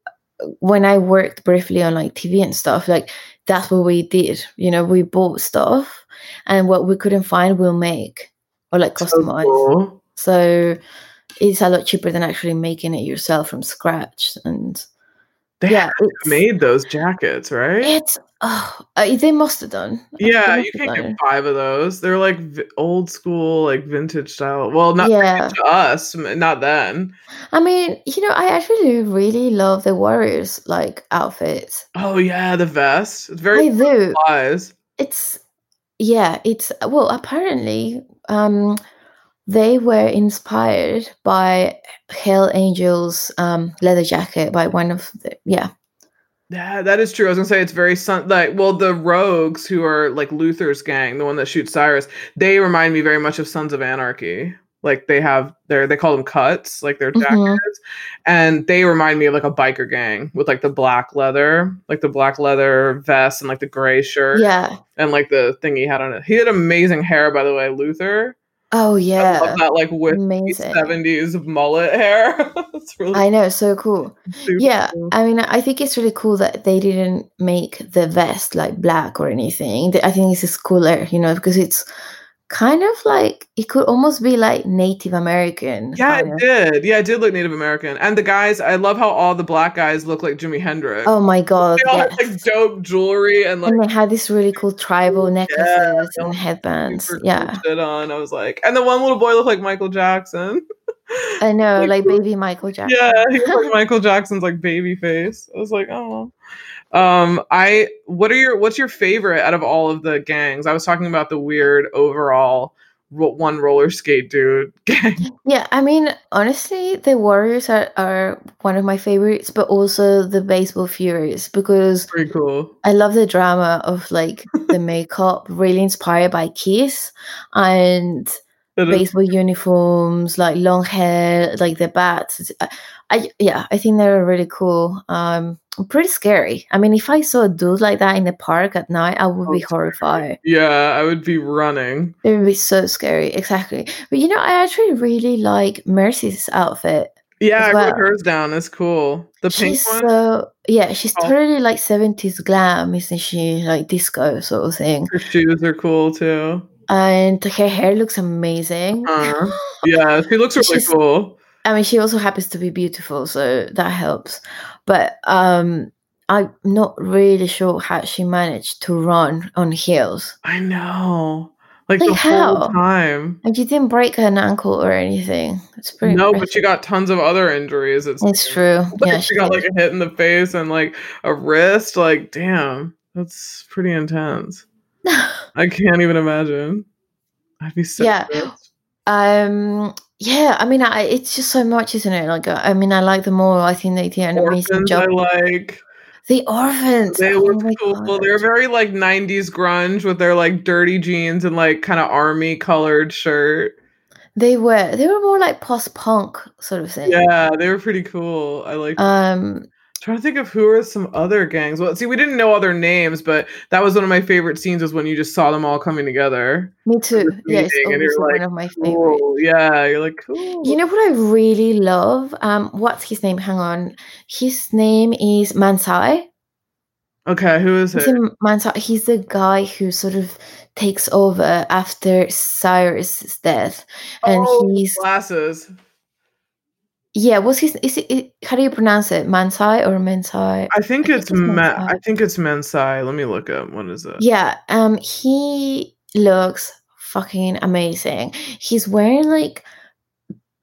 uh, when I worked briefly on like TV and stuff, like that's what we did. You know, we bought stuff, and what we couldn't find, we'll make or like customize. So, cool. so it's a lot cheaper than actually making it yourself from scratch. And
they yeah, made those jackets, right?
It's oh, uh, they must have done.
Yeah, you can get five of those. They're like v- old school, like vintage style. Well, not yeah. to us, not then.
I mean, you know, I actually really love the Warriors like outfits.
Oh yeah, the vest. It's very I do.
It's yeah, it's well, apparently, um, they were inspired by Hells Angels um, leather jacket by one of the yeah.
Yeah, that is true. I was gonna say it's very sun like well, the rogues who are like Luther's gang, the one that shoots Cyrus, they remind me very much of Sons of Anarchy. Like they have their they call them cuts, like their jackets, mm-hmm. and they remind me of like a biker gang with like the black leather, like the black leather vest and like the gray shirt,
yeah,
and like the thing he had on it. He had amazing hair, by the way, Luther.
Oh yeah,
I love that like with seventies mullet hair. [laughs]
it's really I know, so cool. Yeah, cool. I mean, I think it's really cool that they didn't make the vest like black or anything. I think this is cooler, you know, because it's kind of like it could almost be like Native American.
Yeah, it of. did. Yeah, it did look Native American. And the guys, I love how all the black guys look like Jimi Hendrix.
Oh my god!
They all yes. had like dope jewelry and like
and they had this really cool tribal necklaces yeah, and headbands. Yeah,
shit on. I was like, and the one little boy looked like Michael Jackson.
I know, [laughs] like, like baby Michael Jackson.
Yeah, he was like [laughs] Michael Jackson's like baby face. I was like, oh. Um, I what are your what's your favorite out of all of the gangs? I was talking about the weird overall ro- one roller skate dude [laughs] gang.
Yeah, I mean, honestly, the Warriors are, are one of my favorites, but also the Baseball Furies because
pretty cool.
I love the drama of like the makeup, really inspired by Kiss and baseball uniforms, like long hair, like the bats. I, I yeah, I think they're really cool. Um, pretty scary. I mean, if I saw a dude like that in the park at night, I would oh, be horrified.
Yeah, I would be running.
It would be so scary. Exactly. But you know, I actually really like Mercy's outfit.
Yeah, I well. wrote hers down. It's cool. The she's pink one.
So yeah, she's oh. totally like seventies glam, isn't she? Like disco sort of thing.
Her shoes are cool too.
And her hair looks amazing.
Uh, [laughs] yeah, she looks really cool.
I mean, she also happens to be beautiful, so that helps. But um, I'm not really sure how she managed to run on heels.
I know. Like, like the how? whole time.
And she didn't break an ankle or anything. It's pretty
No, impressive. but she got tons of other injuries.
It's, it's true.
Like, [laughs] yeah, she, she got like a hit in the face and like a wrist. Like, damn, that's pretty intense. [laughs] I can't even imagine. I'd be so
yeah. Pissed. Um yeah, I mean, I, it's just so much, isn't it? Like, I mean, I like them all. I think they do an amazing job.
I like
the orphans.
They oh look cool. God. They're very like '90s grunge with their like dirty jeans and like kind of army colored shirt.
They were. They were more like post punk sort of thing.
Yeah, they were pretty cool. I like.
Um,
trying to think of who are some other gangs. Well, see, we didn't know other names, but that was one of my favorite scenes. Was when you just saw them all coming together.
Me too. Yeah, you're like, one of my favorite.
Yeah, you're like, cool.
You know what I really love? Um, what's his name? Hang on, his name is Mansai.
Okay, who is it?
Mansai. He's the guy who sort of takes over after Cyrus's death, and oh, he's
glasses.
Yeah, what's his? Is it? How do you pronounce it? Mansai or Mensai?
I think I it's, think it's Ma- I think it's Mensai. Let me look up. What is it?
Yeah. Um. He looks fucking amazing. He's wearing like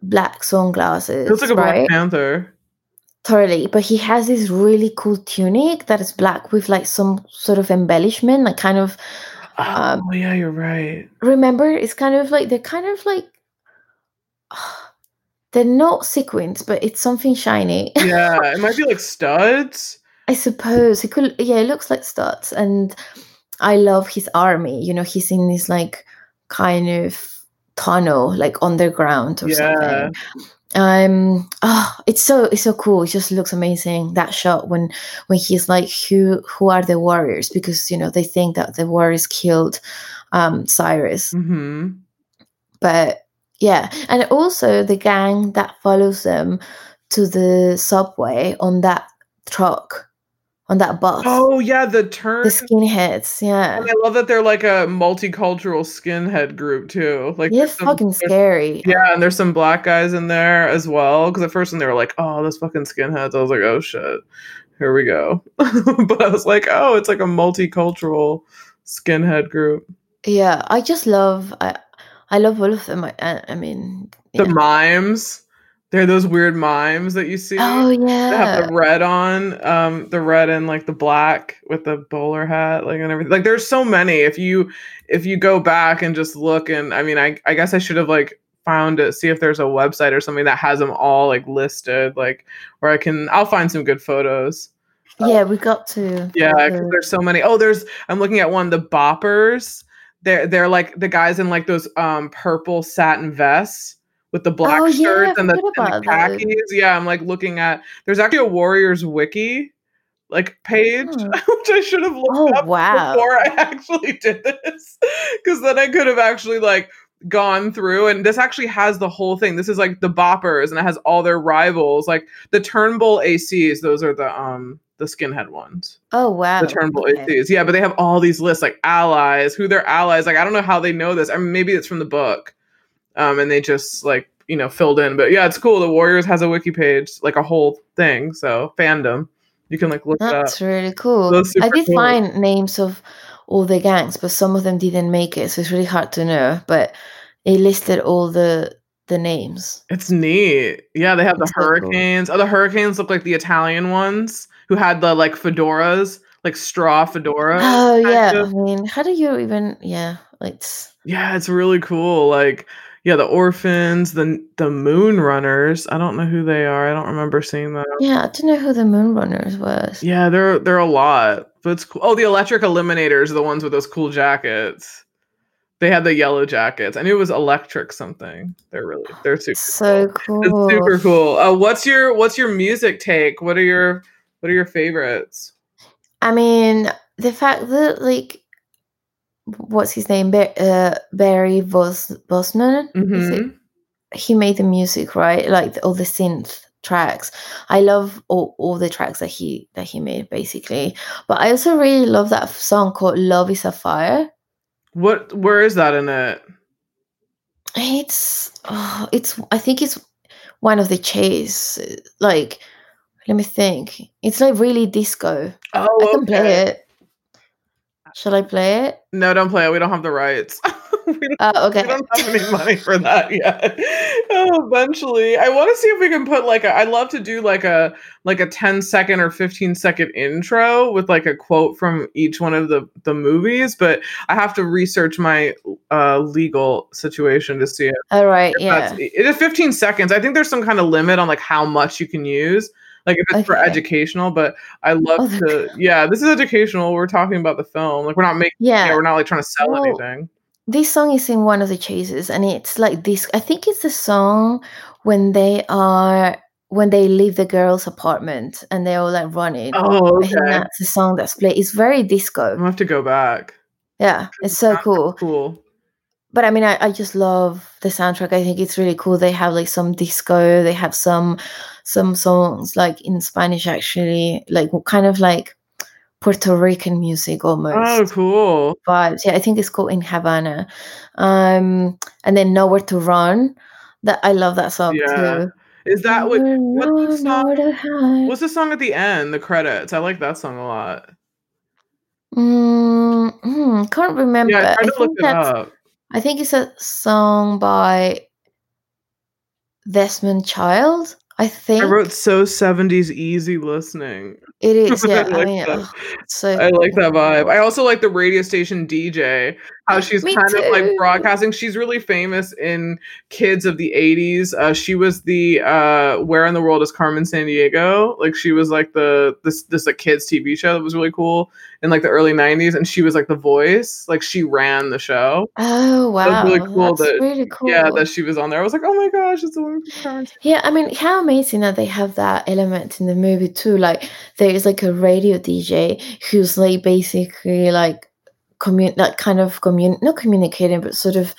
black sunglasses.
looks like a right? Black Panther.
Totally, but he has this really cool tunic that is black with like some sort of embellishment, like kind of.
Um, oh yeah, you're right.
Remember, it's kind of like they're kind of like. [sighs] They're not sequins, but it's something shiny. [laughs]
Yeah, it might be like studs.
I suppose it could. Yeah, it looks like studs, and I love his army. You know, he's in this like kind of tunnel, like underground or yeah. something. Um, oh, it's so it's so cool. It just looks amazing. That shot when when he's like, who who are the warriors? Because you know they think that the warriors killed um Cyrus.
Mm-hmm.
But yeah, and also the gang that follows them to the subway on that truck. on that bus.
Oh yeah, the turn
the skinheads. Yeah,
and I love that they're like a multicultural skinhead group too. Like
it's fucking scary.
Yeah, and there's some black guys in there as well. Because at first when they were like, "Oh, those fucking skinheads," I was like, "Oh shit, here we go." [laughs] but I was like, "Oh, it's like a multicultural skinhead group."
Yeah, I just love. I I love all of them. I, I mean,
the mimes they're those weird mimes that you see.
Oh yeah.
They have the red on, um, the red and like the black with the bowler hat, like and everything. Like there's so many. If you if you go back and just look and I mean I I guess I should have like found it, see if there's a website or something that has them all like listed, like where I can I'll find some good photos.
Yeah, we got to.
Yeah, there's so many. Oh, there's I'm looking at one, the boppers. They're they're like the guys in like those um purple satin vests with the black oh, shirts yeah, and, the, and the khakis. That. Yeah, I'm like looking at. There's actually a Warriors wiki like page, hmm. [laughs] which I should have looked oh, up wow. before [laughs] I actually did this, because then I could have actually like gone through and this actually has the whole thing. This is like the boppers and it has all their rivals, like the Turnbull ACs. Those are the um the skinhead ones.
Oh wow.
The Turnbull okay. ACs. Yeah, but they have all these lists like allies, who their allies. Like I don't know how they know this. I mean maybe it's from the book um, and they just like you know filled in. But yeah, it's cool. The Warriors has a wiki page, like a whole thing. So fandom, you can like look. Up.
That's really cool. I did cool. find names of all the gangs, but some of them didn't make it, so it's really hard to know. But it listed all the the names.
It's neat. Yeah, they have it's the hurricanes. Cool. Oh, the hurricanes look like the Italian ones who had the like fedoras, like straw fedora.
Oh yeah. Of. I mean, how do you even yeah, like
Yeah, it's really cool. Like yeah, the orphans, the the moon runners. I don't know who they are. I don't remember seeing them.
Yeah, I don't know who the moon runners was.
Yeah, they're they're a lot, but it's cool. Oh, the electric eliminators, are the ones with those cool jackets. They had the yellow jackets. I knew it was electric something. They're really they're super
so cool.
cool. It's super cool. Uh, what's your what's your music take? What are your what are your favorites?
I mean, the fact that like what's his name? uh, Barry Bos- Bosman.
Mm-hmm.
He made the music, right? Like all the synth tracks. I love all, all the tracks that he that he made, basically. But I also really love that song called "Love Is a Fire."
What? Where is that in it?
It's oh, it's. I think it's one of the chase. Like, let me think. It's like really disco.
Oh,
I can okay. play it. Should I play it?
No, don't play it. We don't have the rights. [laughs]
uh, okay.
We don't have any money for that yet. oh, eventually, I want to see if we can put like a. I'd love to do like a like a 10 second or 15 second intro with like a quote from each one of the the movies, but I have to research my uh, legal situation to see it.
All right. Yeah.
It is 15 seconds. I think there's some kind of limit on like how much you can use like if it's okay. for educational but i love oh, to yeah this is educational we're talking about the film like we're not making yeah, yeah. we're not like trying to sell well, anything.
this song is in one of the chases and it's like this i think it's the song when they are when they leave the girl's apartment and they're all like running
oh okay. i think
that's the song that's played. It's very disco.
I have to go back.
Yeah it's so cool.
cool
but I mean, I, I just love the soundtrack. I think it's really cool. They have like some disco. They have some some songs like in Spanish, actually, like kind of like Puerto Rican music almost.
Oh, cool!
But yeah, I think it's called In Havana. Um, and then Nowhere to Run. That I love that song yeah. too.
Is that what? What's the song? What's the song at the end? The credits. I like that song a lot.
Mm, mm, can't remember.
Yeah, I, I think that's, up.
I think it's a song by Desmond Child. I think
I wrote so 70s easy listening.
It is, [laughs] yeah. I, like I
mean, oh, so I like that vibe. I also like the radio station DJ, how she's Me kind too. of like broadcasting. She's really famous in kids of the 80s. Uh, she was the uh, Where in the World is Carmen Sandiego? Like she was like the this this like kids TV show that was really cool in like the early 90s and she was like the voice. Like she ran the show.
Oh wow. That
was really cool
That's
that
really cool.
Yeah, that she was on there. I was like, "Oh my gosh, it's the woman from Carmen."
Yeah, I mean, how amazing that they have that element in the movie too. Like there is like a radio DJ who's like basically like commun that kind of commun not communicating but sort of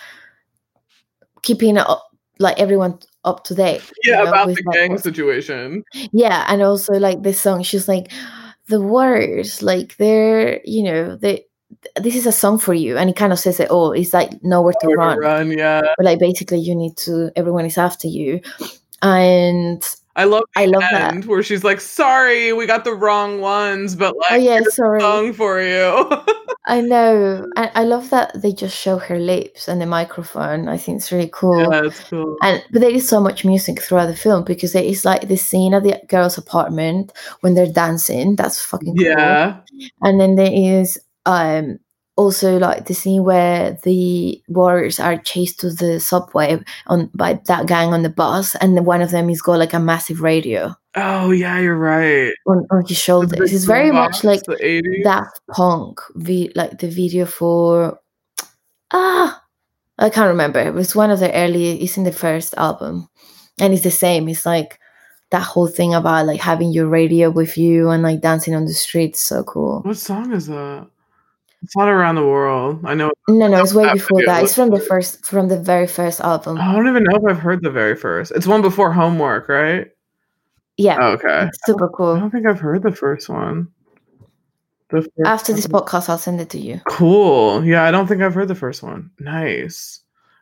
keeping up like everyone up to date
yeah you know, about the like, gang situation
yeah and also like this song she's like the words like they're you know they this is a song for you and it kind of says it all it's like nowhere to
Nowhere
run
to run, yeah.
but like basically you need to everyone is after you and
I love the
I love that.
where she's like, "Sorry, we got the wrong ones, but like,
oh yeah sorry
song for you." [laughs]
i know I, I love that they just show her lips and the microphone i think it's really cool
yeah, it's cool.
and but there is so much music throughout the film because there is like the scene at the girl's apartment when they're dancing that's fucking cool
Yeah,
and then there is um also like the scene where the warriors are chased to the subway on by that gang on the bus and one of them is got like a massive radio
Oh yeah, you're right.
on, on his shoulders
big
it's very much like that Punk, vi- like the video for ah, I can't remember. It was one of the early. It's in the first album, and it's the same. It's like that whole thing about like having your radio with you and like dancing on the streets. So cool.
What song is that? It's not around the world. I know.
No, no, it's way before that. It's from the first, from the very first album.
I don't even know if I've heard the very first. It's one before Homework, right?
Yeah,
Oh, okay.
super
I don't think I've heard the first one. The first
After this
one.
podcast, I'll send it to you.
Cool. Yeah, I don't think I've heard the first one. Nice.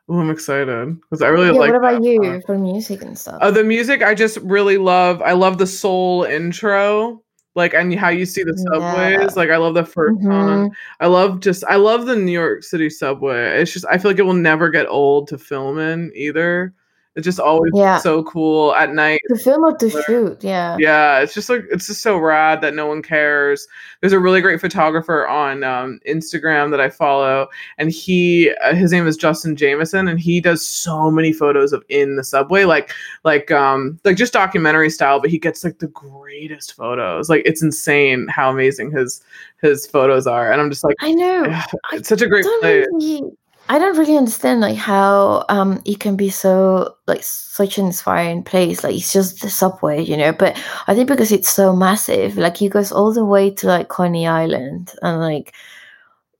Oh, I'm excited because I really
Yeah,
like.
what about you
song.
for music and stuff?
Oh, the music I just really love. I love the soul intro, like and how you see the subways.
Yeah.
Like I love the 1st song.
Mhm.
I love just I love the New York City subway. It's just I feel like it will never get old to film in either. It's just always
Yeah.
so cool at night.
To film or
the
shoot, yeah.
Yeah, it's just like it's just so rad that no one cares. There's a really great photographer on um, Instagram that I follow, and he uh, his name is Justin Jameson, and he does so many photos of in the subway, like like um like just documentary style. But he gets like the greatest photos. Like it's insane how amazing his his photos are, and I'm just like,
I know. I
it's such a great place.
really I don't really understand like how um it can be so like such an inspiring place. Like it's just the subway, you know. But I think because it's so massive, like it goes all the way to like Coney Island and like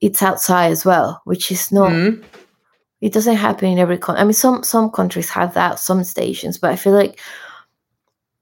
it's outside as well, which is not
Mhm.
it doesn't happen in every country. I mean some some countries have that, some stations, but I feel like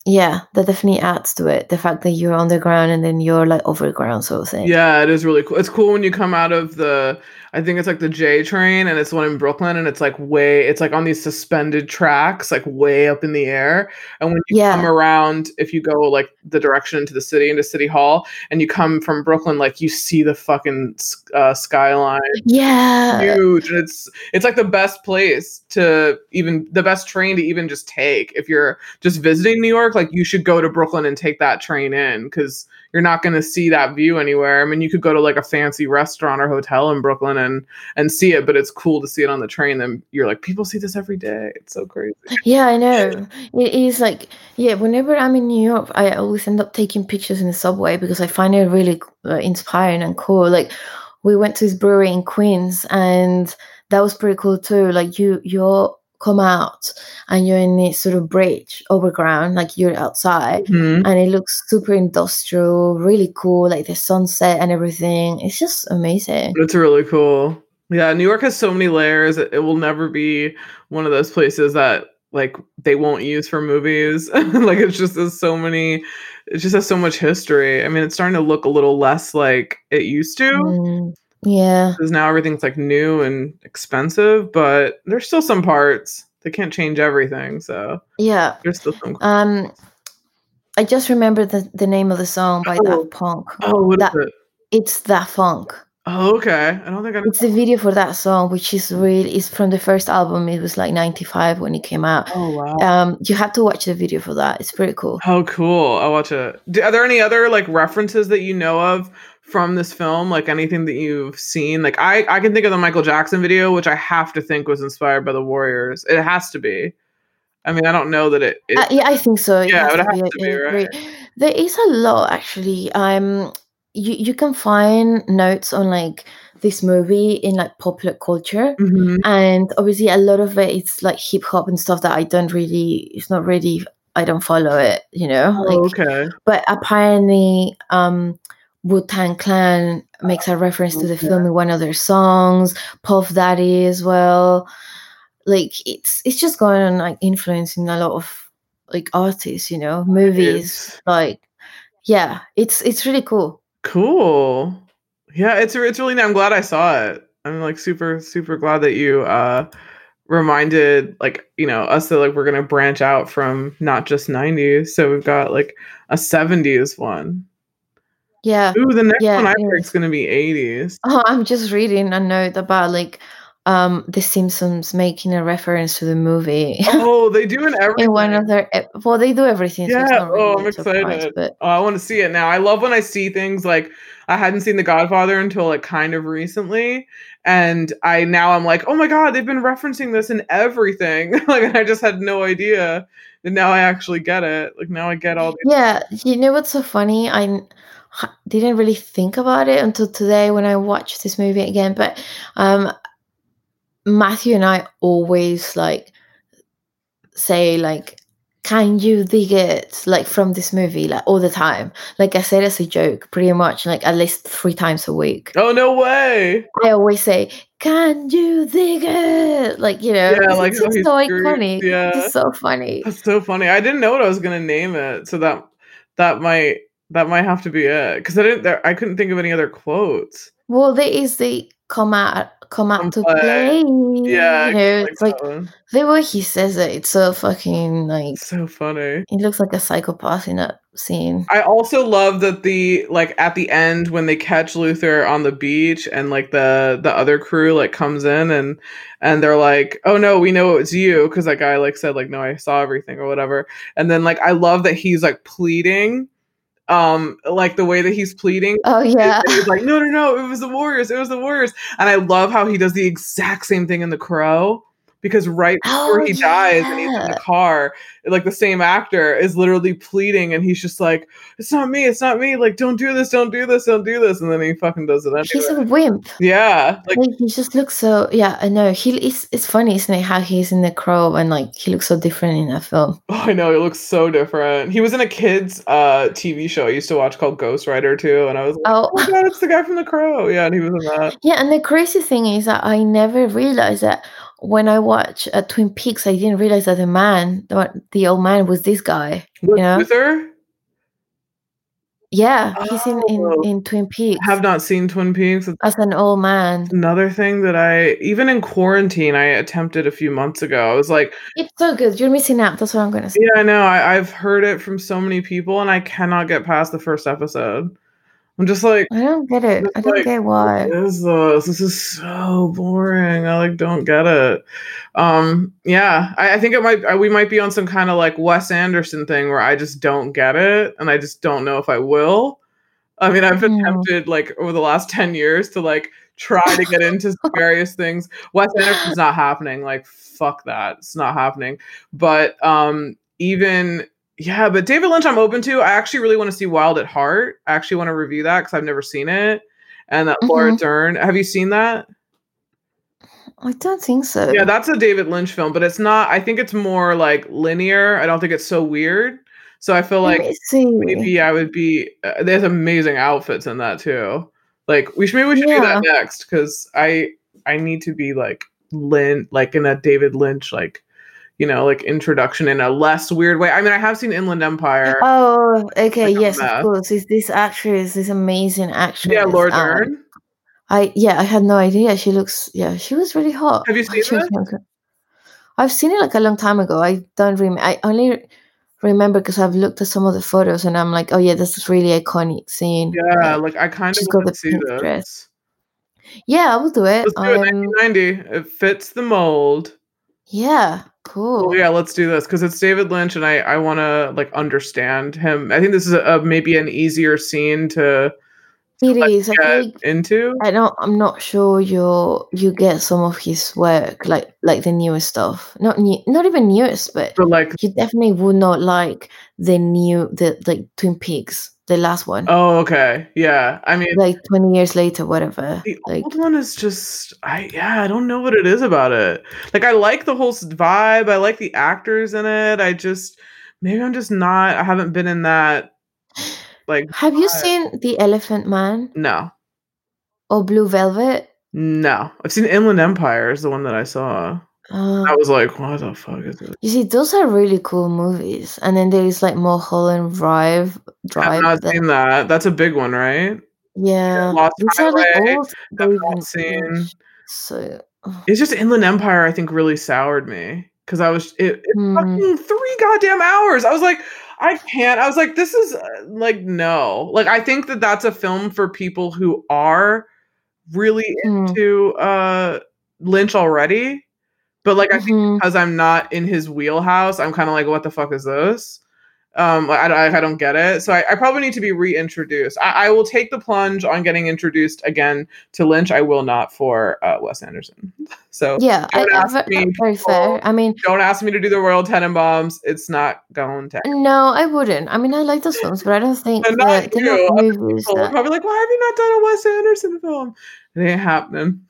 yeah, that definitely adds to it. The fact that you're underground and then you're like overground sort of thing.
Yeah, it is really cool. It's cool when you come out of the, I think it's like the J train, and it's one in Brooklyn, and it's like way, it's like on these suspended tracks, like way up in the air. And when you
Yeah.
come around, if you go like the direction into the city, into City Hall, and you come from Brooklyn, like you see the fucking uh, skyline,
Yeah.
huge, and it's it's like the best place to even the best train to even just take if you're just visiting New York. Like you should go to Brooklyn and take that train in because you're not going to see that view anywhere. I mean, you could go to like a fancy restaurant or hotel in Brooklyn and and see it, but it's cool to see it on the train. Then you're like, people see this every day. It's so crazy.
Yeah, I know. It is like, yeah, whenever I'm in New York, I always end up taking pictures in the subway because I find it really uh, inspiring and cool. Like, we went to this brewery in Queens and that was pretty cool too. Like, you, you come out and you're in this sort of bridge overground, like you're outside
Mhm.
and it looks super industrial, really cool, like the sunset and everything. It's just amazing.
It's really cool. Yeah, New York has so many layers. It, it will never be one of those places that like they won't use for movies. [laughs] like it's just there's so many it just has so much history. I mean, it's starting to look a little less like it used to
Mm, yeah.
because now everything's like new and expensive, but there's still some parts. They can't change everything, so
Yeah.
there's still some
Um, I just remembered the, the name of the song by
Oh.
Daft Punk.
Oh, what is
that-
it?
It's Da Funk.
Oh, okay. I don't think I know.
It's the video for that song, which is really is from the first album. It was like '95 when it came out.
Oh wow.
Um, you have to watch the video for that. It's pretty cool.
How cool! I'll watch it. Do, are there any other like references that you know of from this film? Like anything that you've seen? Like I, I can think of the Michael Jackson video, which I have to think was inspired by the Warriors. It has to be. I mean, I don't know that it. it
Uh, yeah, I think so. It
Yeah,
has
it
to
has
be,
to be, right?
There is a lot actually. Um, you you can find notes on like this movie in like popular culture.
Mhm.
and obviously a lot of it it's like hip hop and stuff that I don't really it's not really I don't follow it, you know.
Oh, okay.
but apparently um Wu Tang Clan makes a reference to the
Okay.
film in one of their songs, Puff Daddy as well. Like it's it's just going on like influencing a lot of like artists, you know, movies, like yeah, it's it's really cool.
Cool. Yeah, it's it's really. I'm glad I saw it. I'm like super super glad that you uh reminded like you know us that like we're gonna branch out from not just 90s. So we've got like a 70s one.
Yeah.
Ooh, the next
Yeah,
one I pick
is.
gonna be 80s.
Oh, I'm just reading a note about like um The Simpsons making a reference to the movie. [laughs]
Oh, they do in everything.
in one of their well, they do everything. so
Yeah.
not really
Oh, I'm excited.
but
Oh, I want to see it now. I love when I see things like I hadn't seen The Godfather until like kind of recently, and I now I'm like, oh my god, they've been referencing this in everything. [laughs] like I just had no idea, and now I actually get it. Like now I get all the.
yeah, you know what's so funny? I didn't really think about it until today when I watched this movie again. But um, Matthew and I always like say like can you dig it like from this movie like all the time like i said as a joke pretty much like at least three times a week
Oh no way!
i always say can you dig it like you know
Yeah, like he
so iconic
yeah.
it's so funny
That's so funny. I didn't know what I was gonna name it, so that that might that might have to be it because I didn't. There, I couldn't think of any other quotes.
well there is the come out come out
Come
to
play.
play
Yeah,
you know
like
it's like
one.
the way he says it it's so fucking like
so funny.
he looks like a psychopath in that scene
I also love that the like at the end when they catch Luther on the beach and like the the other crew like comes in and and they're like, "Oh no, we know it's you" because that guy like said like, "No, I saw everything" or whatever. And then like I love that he's like pleading, um, like the way that he's pleading.
oh yeah
He's like, "No, no, no, it was the Warriors, it was the Warriors." And I love how he does the exact same thing in The Crow because right before
Oh,
he dies and he's in the car, like the same actor is literally pleading and he's just like, It's not me, it's not me, like don't do this, don't do this, don't do this, and then he fucking does it
he's a wimp
Yeah. Like
like he just looks so yeah i know he is it's funny isn't it how he's in the crow and like he looks so different in that film
oh, [laughs] I know, he looks so different. He was in a kids uh TV show I used to watch called Ghostwriter too, and I was like,
oh
Oh god, it's the guy from the crow. Yeah, and he was in that.
yeah and the crazy thing is that i never realized that when i watched uh, twin peaks i didn't realize that the man the, the old man was this guy
With
Yeah.
Luther?
yeah he's in, in
Oh.
in twin peaks
I have not seen Twin Peaks.
As an old man
another thing that I even in quarantine I attempted a few months ago. I was like,
it's so good you're missing out that's what i'm gonna say
yeah, I know. I, I've heard it from so many people, and I cannot get past the first episode. I'm just like,
i don't get it i don't
like,
get why
what is this? This is so boring. I like don't get it. Um, yeah, I, I think it might. We might be on some kind of like Wes Anderson thing where I just don't get it, and I just don't know if I will. I mean, I've
Hmm.
attempted like over the last ten years to like try to get into [laughs] various things. Wes Anderson's not happening. Like fuck that, it's not happening. But um, even yeah, but David Lynch, I'm open to. I actually really want to see Wild at Heart. I actually want to review that because I've never seen it. And that Laura
Mhm.
Dern. Have you seen that?
i don't think so
Yeah, that's a David Lynch film, but it's not. I think it's more like linear. I don't think it's so weird. So I feel like maybe I would be. Uh, there's amazing outfits in that too. Like we should maybe we should do that next because I I need to be like Lynn like in a David Lynch like you know like introduction in a less weird way. I mean I have seen Inland Empire.
Oh, okay.
Like
yes, of course. Is this actress, this amazing actress?
yeah, Laura
um,
Dern.
I yeah, I had no idea. She looks yeah, she was really hot.
Have you seen
she was. I've seen it like a long time ago. I don't remember. I only remember because I've looked at some of the photos and I'm like, oh yeah, this is really iconic scene.
Yeah,
Like,
like I kind of
got the
see this.
dress. yeah, I will do it.
Let's do it.
Um,
1990. It fits the mold.
yeah, cool.
Well, yeah, let's do this because it's David Lynch, and I I want to like understand him. I think this is a, a maybe an easier scene to
It
like,
is. I think
into.
I don't. I'm not sure you you get some of his work, like like the newest stuff. Not new, not even newest, but
But like,
you definitely would not like the new the like Twin Peaks, the last one,
oh, okay, yeah. I mean,
like twenty years later, whatever.
the
Like
old one is just, I yeah, I don't know what it is about it. Like, I like the whole vibe. I like the actors in it. I just maybe I'm just not. I haven't been in that. Like,
have you seen The Elephant Man
No,
or Blue Velvet?
no. I've seen Inland Empire is the one that I saw.
Uh,
I was like, what the fuck is this?
you see, those are really cool movies. And then there is like Mulholland Drive. Drive.
I've
Drive.
not
that-
seen that. That's a big one, right?
yeah,
Lost
these are like
Highway,
old. So
It's just Inland Empire. I think really soured me because I was it, it
Hmm.
fucking three goddamn hours. I was like, I can't. I was like, this is uh, like no. Like I think that that's a film for people who are really
Hmm.
into uh Lynch already. But like I think
mhm.
because I'm not in his wheelhouse, I'm kind of like, what the fuck is this? Um, I, I, I don't get it. So I, I probably need to be reintroduced. I, I will take the plunge on getting introduced again to Lynch. I will not for uh, Wes Anderson. [laughs] So
yeah, I,
don't
I,
ask me,
very
people.
fair. I mean,
don't ask me to do the Royal Tenenbaums. It's not going to.
no, I wouldn't. I mean, I like those films, but I don't think
And not
that they're
you,
not movies
People are
that.
probably like, why have you not done a Wes Anderson film? It ain't happening.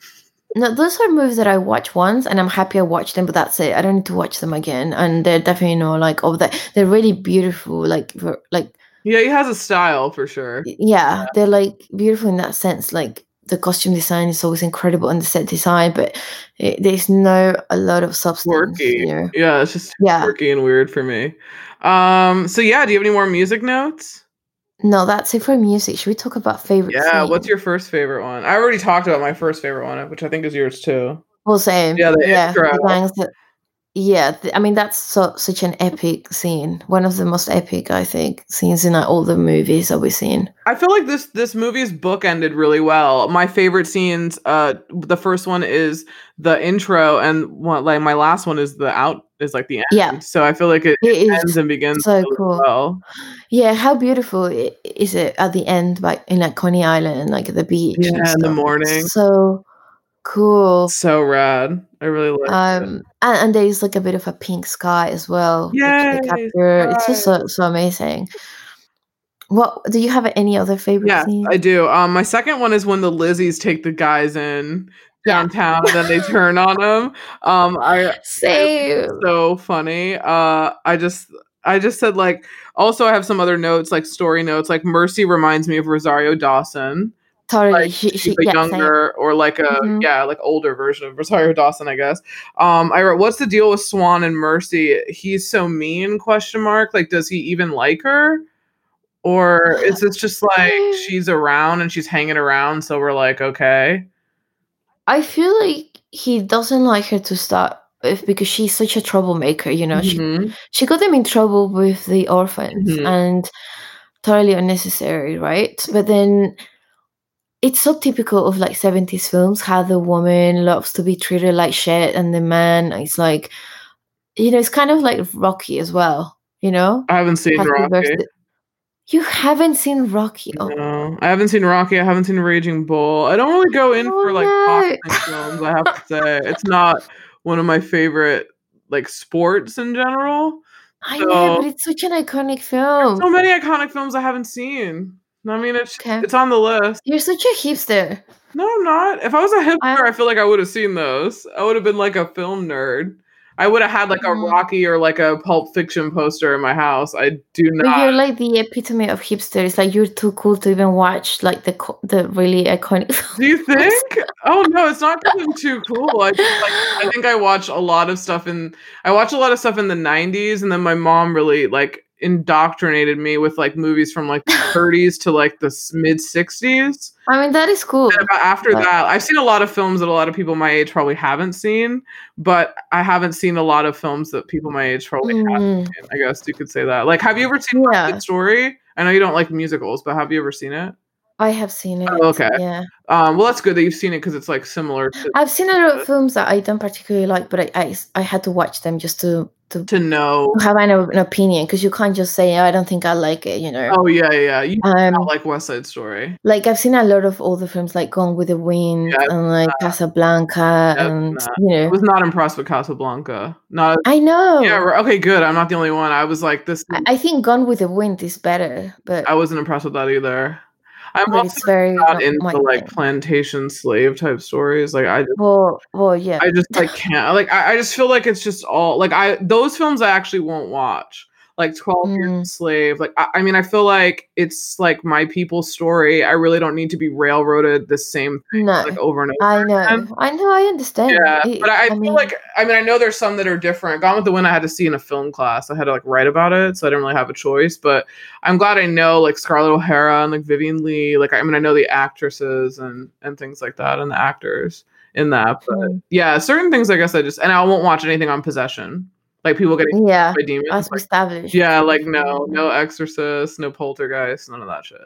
No, those are movies that I watch once, and I'm happy I watched them. But that's it. I don't need to watch them again. And they're definitely no like oh, that they're really beautiful. Like like
Yeah, he has a style for sure.
yeah, they're like beautiful in that sense. Like the costume design is always incredible and the set design, but it, there's no a lot of substance.
Quirky.
You know?
Yeah, it's just
Yeah.
quirky and weird for me. Um, so yeah, do you have any more music notes?
No, that's it for music. Should we talk about favorite?
Yeah, what's your first favorite one? I already talked about my first favorite one, which I think is yours too.
Well, same.
Yeah, the
yeah,
intro.
gangs that- yeah, th- I mean that's so, such an epic scene. One of the most epic, I think, scenes in like, all the movies that we've seen.
I feel like this this movie's book ended really well. My favorite scenes, uh, the first one is the intro, and what like my last one is the out is like the end.
Yeah.
So I feel like it,
It
ends and begins
so
really
cool.
well.
Yeah, how beautiful is it at the end, like in like Coney Island, like at the beach.
Yeah, in the morning.
So cool.
So rad. I really like. it.
Um, and, and there's like a bit of a pink sky as well. capture. It's just so so amazing. What do you have any other favorite
Yes,
scenes?
I do. Um, my second one is when the Lizzies take the guys in
Yeah.
downtown and then they turn on them. Um, I
Same.
so funny. Uh, I just I just said like also I have some other notes like story notes like Mercy reminds me of Rosario Dawson.
Totally.
Like
she,
she's a
yeah, same.
younger or like a
Mhm.
yeah like older version of Rosario Dawson I guess. Um, I wrote what's the deal with Swan and Mercy? He's so mean? Question mark. Like does he even like her? Or [sighs] is this just like [sighs] she's around and she's hanging around, so we're like, okay.
I feel like he doesn't like her to start with because she's such a troublemaker. You know, she
Mhm.
she got them in trouble with the orphans
Mhm.
and totally unnecessary, right? But then it's so typical of like 70s films how the woman loves to be treated like shit and the man is like you know, it's kind of like Rocky as well, you know?
I haven't seen Rocky.
You haven't seen Rocky. Oh,
No, I haven't seen Rocky. I haven't seen Raging Bull. I don't really go in
Oh,
for like
no.
boxing films. I have to [laughs] say, it's not one of my favorite like sports in general.
I
so-
know, but it's such an iconic film.
So many iconic films I haven't seen. I mean, it's
Okay.
it's on the list.
You're such a hipster.
No, I'm not. If I was a hipster,
I-
I, feel like I would have seen those. I would have been like a film nerd. I would have had like a
Mhm.
Rocky or like a Pulp Fiction poster in my house. I do
But you're like the epitome of hipster. It's like you're too cool to even watch like the co- the really iconic. [laughs]
Do you think? Oh no, it's not too cool. I just, like I think I watch a lot of stuff in I watch a lot of stuff in the '90s, and then my mom really like indoctrinated me with like movies from like the [laughs] 30s to like the mid 60s.
I mean, that is cool.
After
But-
that, I've seen a lot of films that a lot of people my age probably haven't seen, but I haven't seen a lot of films that people my age probably have
Mm,
seen. I guess you could say that. Like, have you ever seen
Yeah.
Story? I know you don't like musicals, but have you ever seen it?
I have seen it.
Oh, okay.
Yeah,
Um, well, that's good that you've seen it because it's like similar to,
I've seen a lot of films that I don't particularly like, but I I, I had to watch them just to to
to know.
have an, an opinion because you can't just say I don't think I like it. You know.
Oh yeah, yeah. You
Um,
not like West Side Story.
like I've seen a lot of older films like Gone with the Wind
Yeah,
and like Casablanca
Yeah,
and
nah.
you
I was not impressed with Casablanca. Not
I know.
yeah. Okay, good. I'm not the only one. I was like this.
I, I think Gone with the Wind is better, but,
I wasn't impressed with that either. I'm
but
also
very
not into like
thing.
plantation slave type stories. Like I just
Well, well, yeah.
I just like [laughs] can't like I, I just feel like it's just all like I those films I actually won't watch. Like 12 mm. years slave. Like, I, I, mean, I feel like it's like my people's story. I really don't need to be railroaded the same thing no, like over and over.
I know. Again. I know. I understand.
Yeah. It, but I, I feel mean, like, I mean, I know there's some that are different. Gone with the Wind, I had to see in a film class. I had to like write about it. So I didn't really have a choice. But I'm glad I know like Scarlett O'Hara and like vivien Leigh. Like, I mean, I know the actresses and, and things like that and the actors in that. But mm. yeah, certain things I guess I just, and I won't watch anything on possession like people getting
yeah by demons.
Like,
established.
Yeah, like no, no Exorcist, no Poltergeist, none of that shit.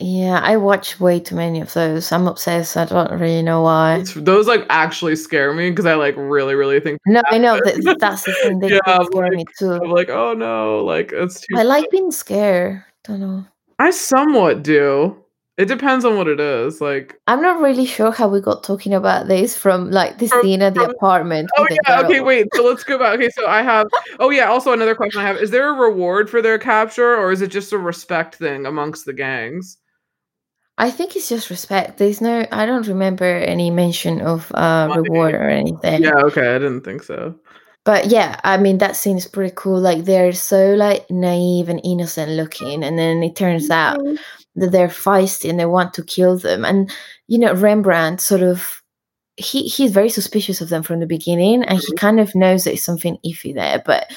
Yeah, I watch way too many of those. I'm obsessed. I don't really know why.
It's, those like actually scare me because I like really, really think.
No, I know that that's the thing. [laughs] They yeah, scare like, me too.
I'm like, oh no, like it's too.
I like being scared. Don't know.
I somewhat do. It depends on what it is. Like
I'm not really sure how we got talking about this from like the scene at the apartment.
Oh yeah, okay, wait. So let's go back. Okay, so I have oh yeah, also another question I have. Is there a reward for their capture or is it just a respect thing amongst the gangs?
I think it's just respect. There's no I don't remember any mention of uh reward or anything.
Yeah, okay, I didn't think so.
But yeah, I mean that scene is pretty cool. Like they're so like naive and innocent looking, and then it turns out mm-hmm that they're feisty and they want to kill them. And you know, Rembrandt sort of he he's very suspicious of them from the beginning, and he mm-hmm. kind of knows there's something iffy there. But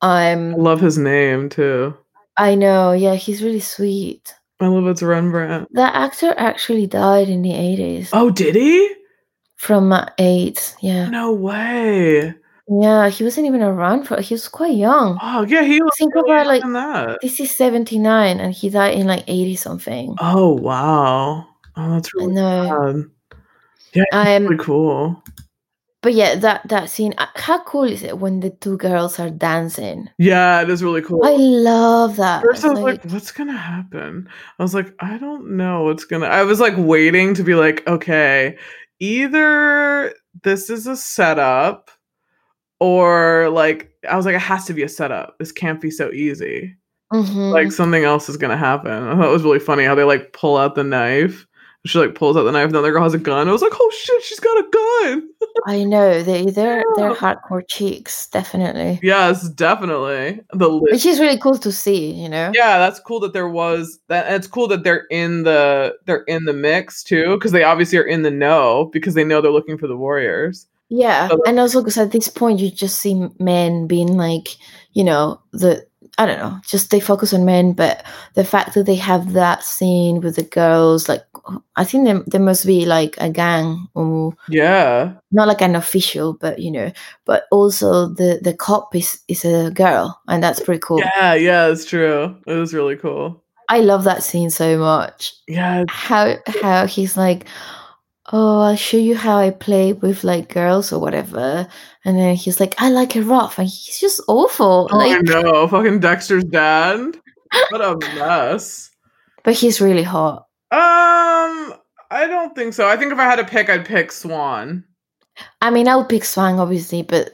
um,
I love his name too.
I know, yeah, he's really sweet.
I love it's Rembrandt.
That actor actually died in the eighties.
Oh, did he?
From uh, AIDS, yeah.
No way.
Yeah, he wasn't even around for. He was quite young.
Oh yeah, he was.
Think about like that. This is seventy nine, and he died in like eighty something.
Oh wow! Oh, that's really sad. Yeah, um, really cool.
But yeah, that that scene. Uh, how cool is it when the two girls are dancing?
Yeah, it is really cool.
I love that.
First, I was like, like, "What's gonna happen?" I was like, "I don't know what's gonna." I was like waiting to be like, "Okay, either this is a setup." Or like I was like, it has to be a setup. This can't be so easy. Mm-hmm. Like something else is gonna happen. I thought it was really funny how they like pull out the knife. She like pulls out the knife, and the other girl has a gun. I was like, oh shit, she's got a gun.
I know they they're [laughs] they're hardcore cheeks, definitely.
Yes, definitely. The
list. which is really cool to see. You know.
Yeah, that's cool that there was that. it's cool that they're in the they're in the mix too, because they obviously are in the know because they know they're looking for the warriors.
Yeah, and also because at this point you just see men being like, you know, the I don't know, just they focus on men, but the fact that they have that scene with the girls, like I think there, there must be like a gang or
yeah,
not like an official, but you know, but also the the cop is is a girl, and that's pretty cool.
Yeah, yeah, it's true. It was really cool.
I love that scene so much.
Yeah,
how how he's like oh, I'll show you how I play with like girls or whatever. And then he's like, I like it rough. And he's just awful.
Oh,
like, I
know. Fucking Dexter's dad. What a mess. [laughs]
But he's really hot.
Um, I don't think so. I think if I had to pick, I'd pick Swan.
I mean, I would pick Swan, obviously, but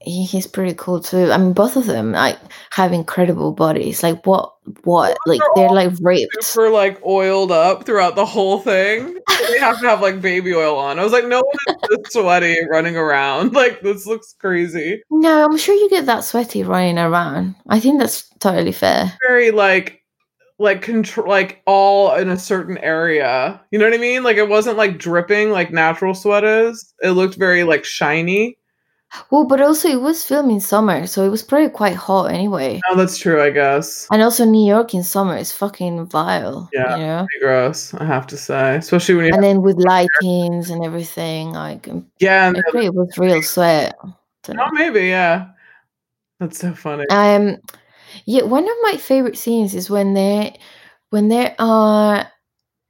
he, he's pretty cool too. I mean, both of them like have incredible bodies. Like what? What? Like they're like raped.
Super like oiled up throughout the whole thing. they have to have like baby oil on. I was like, no one is this sweaty running around. [laughs] Like this looks crazy.
No, I'm sure you get that sweaty running around. I think that's totally fair.
Very like like control like all in a certain area. You know what I mean? Like it wasn't like dripping like natural sweat is. It looked very like shiny.
Well, but also it was filmed in summer, so it was probably quite hot anyway.
Oh, that's true, I guess.
And also New York in summer is fucking vile.
Yeah,
you know?
gross. I have to say, especially when you
and then with lightings and everything, like um,
yeah,
and it was real sweat.
Oh, maybe yeah. That's so funny.
Um, yeah, one of my favorite scenes is when they when they are.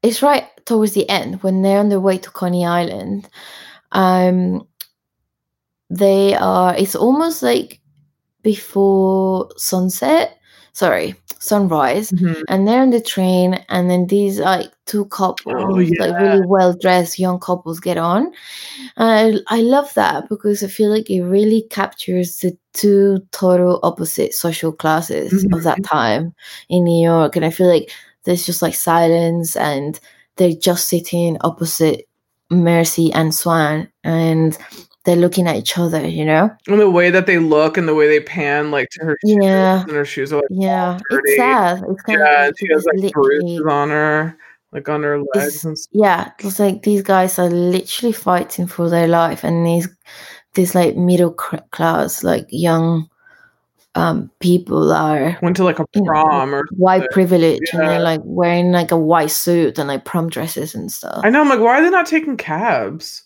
It's right towards the end when they're on their way to Coney Island. Um, they are it's almost like before sunset sorry sunrise mm-hmm. and they're on the train and then these like two couples oh, yeah. like really well dressed young couples get on and I, I love that because i feel like it really captures the two total opposite social classes mm-hmm. of that mm-hmm. time in new york and i feel like there's just like silence and they're just sitting opposite mercy and swan and they're looking at each other, you know.
And the way that they look and the way they pan, like to her shoes,
Yeah.
and her shoes are like
Yeah,
dirty.
it's sad. It's kind
yeah,
of
she has like bruises on her, like on her legs and stuff.
yeah, it's like these guys are literally fighting for their life, and these these like middle class, like young um people are
Went to like a
you know,
prom or
white
something.
privilege, and they're like wearing like a white suit and like prom dresses and stuff.
I know. I'm like, why are they not taking cabs?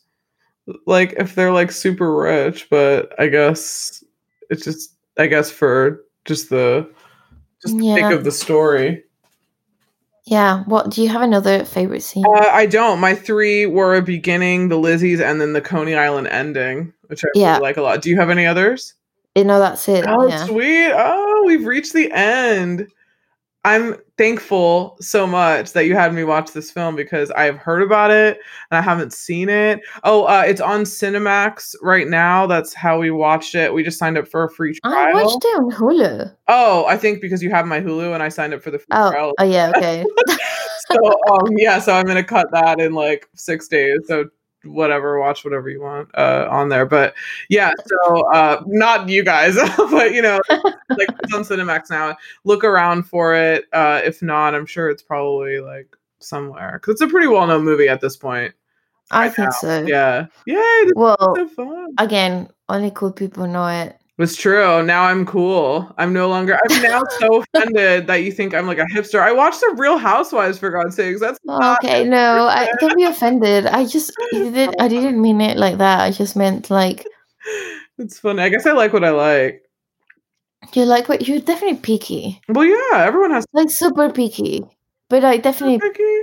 Like, if they're like super rich, but I guess it's just, I guess for just the, just the
Yeah.
sake of the story.
Yeah. What do you have another favorite scene?
Uh, I don't. My three were a beginning, the Lizzies, and then the Coney Island ending, which I
Yeah.
really like a lot. Do you have any others?
you know, that's it.
Oh,
yeah.
sweet. Oh, we've reached the end. I'm thankful so much that you had me watch this film because I've heard about it and I haven't seen it. Oh, uh, it's on Cinemax right now. That's how we watched it. We just signed up for a free trial.
I watched it on Hulu.
Oh, I think because you have my Hulu and I signed up for the free
Oh,
trial.
oh yeah, okay. [laughs]
So, um, yeah, so I'm gonna cut that in like six days. So whatever, watch whatever you want uh, on there. But yeah, so uh, not you guys, [laughs] but you know, [laughs] like it's on Cinemax now. Look around for it. Uh, if not, I'm sure it's probably like somewhere because it's a pretty well known movie at this point.
I
Right
think
now.
so.
Yeah, Yeah.
Well,
so fun.
again, only cool people know it.
It's true. Now I'm cool. I'm no longer. I'm now so [laughs] offended that you think I'm like a hipster. I watched the Real Housewives for God's sakes. That's
Oh,
not
okay, no, I don't be offended. I just did, I [laughs] didn't mean it like that. I just meant like
It's funny. I guess I like what I like.
you like what you're definitely picky,
Well, yeah, everyone has
like super picky. But I definitely,
picky.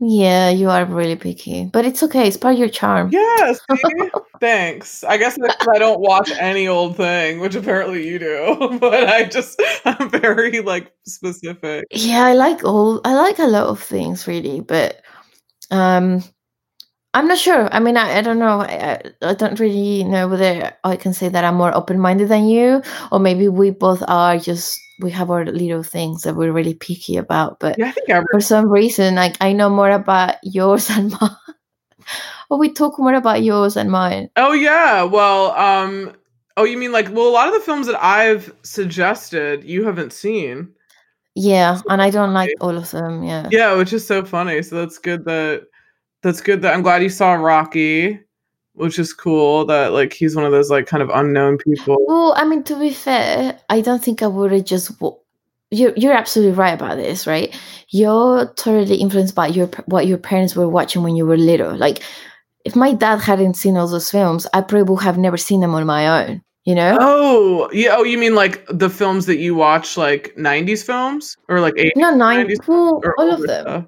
Yeah, you are really picky. But it's okay. It's part of your charm.
Yes. [laughs] thanks. I guess I don't watch any old thing, which apparently you do. [laughs] But I just [laughs] I'm very like specific.
Yeah, I like all. I like a lot of things really, but um, I'm not sure. I mean, I, I don't know. I, I- I don't really know whether I can say that I'm more open minded than you, or maybe we both are. Just we have our little things that we're really picky about. But
Yeah, I think
for some reason, like I know more about yours [laughs] and mine. or we talk more about yours and mine.
Oh yeah. Well, um oh you mean like well a lot of the films that I've suggested you haven't seen.
Yeah, and I don't like all of them. Yeah.
Yeah, which is so funny. So that's good that that's good that I'm glad you saw Rocky, which is cool that like he's one of those like kind of unknown people.
Well, I mean, to be fair, I don't think I would have just. w- You're you're absolutely right about this, right? You're totally influenced by your what your parents were watching when you were little. Like, if my dad hadn't seen all those films, I probably would have never seen them on my own. You know?
Oh, yeah. Oh, you mean like the films that you watch, like '90s films or like '80s
no, nine.
90s
Well, all of them.
stuff?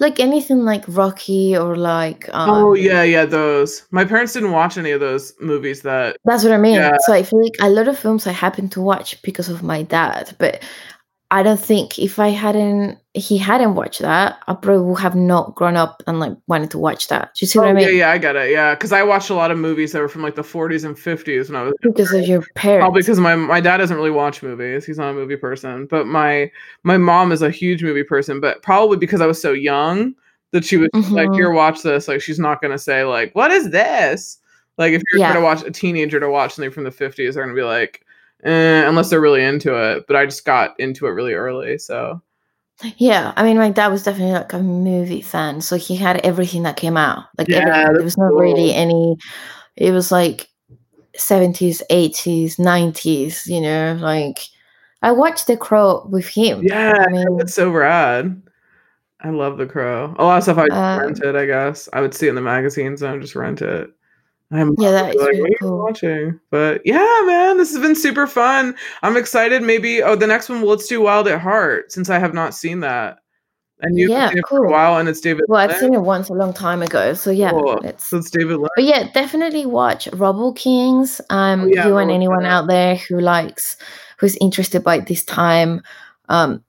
Like anything like Rocky or like. Um,
oh yeah, yeah. Those. My parents didn't watch any of those movies. That
That's what I mean.
Yeah.
So I feel like a lot of films I happen to watch because of my dad, but I don't think if I hadn't, he hadn't watched that, I probably would have not grown up and like wanted to watch that. Do you see what oh, I
Oh,
mean?
yeah, yeah. I get it. Yeah, because I watched a lot of movies that were from like the 40s and 50s when I was
Because of your parents.
Probably because my my dad doesn't really watch movies. He's not a movie person. But my my mom is a huge movie person. But probably because I was so young that she was just like.
Mm-hmm.
"Here, watch this." Like she's not gonna say like, "What is this?" Like if you're
Yeah.
gonna watch a teenager to watch something from the 50s, they're gonna be like, eh, unless they're really into it. But I just got into it really early, so
yeah, I mean, my dad was definitely like a movie fan, so he had everything that came out. Like,
Yeah,
everything. there was not really any. It was like seventies, eighties, nineties. You know, like I watched The Crow with him.
yeah,
I mean,
it's so rad. I love The Crow. A lot of stuff I
Um,
rented. I guess I would see it in the magazines and I would just rent it. I'm
Yeah, that is
like,
really
what are you
cool.
watching? But yeah, man, this has been super fun. I'm excited. Maybe oh, the next one, let's do Wild at Heart since I have not seen that. And you've
Yeah,
seen it for a
cool.
while, and it's David.
well, I've seen it once a long time ago, so yeah,
Cool.
let's
So it's David Lynch.
But yeah, definitely watch Rubble Kings. Um,
Oh, yeah,
you
I'll
and anyone
up.
out there who likes, who's interested by this time, um,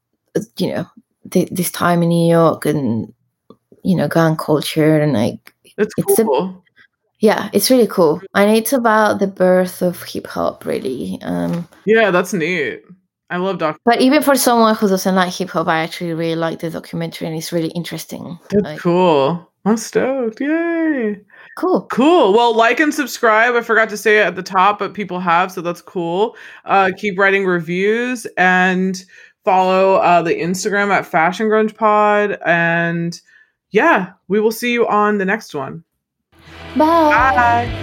you know, th- this time in New York and you know, gun culture and like,
It's
it's a-
cool.
Yeah, it's really cool. And it's about the birth of hip hop, really. Um,
yeah, that's neat. I love Doc.
but even for someone who doesn't like hip hop, I actually really like the documentary and it's really interesting.
That's
Like,
cool. I'm stoked. Yay.
Cool.
Cool. Well, like and subscribe. I forgot to say it at the top, but people have, so that's cool. Uh, keep writing reviews and follow uh, the Instagram at Fashion Grunge Pod. And yeah, we will see you on the next one.
Bye.
Bye.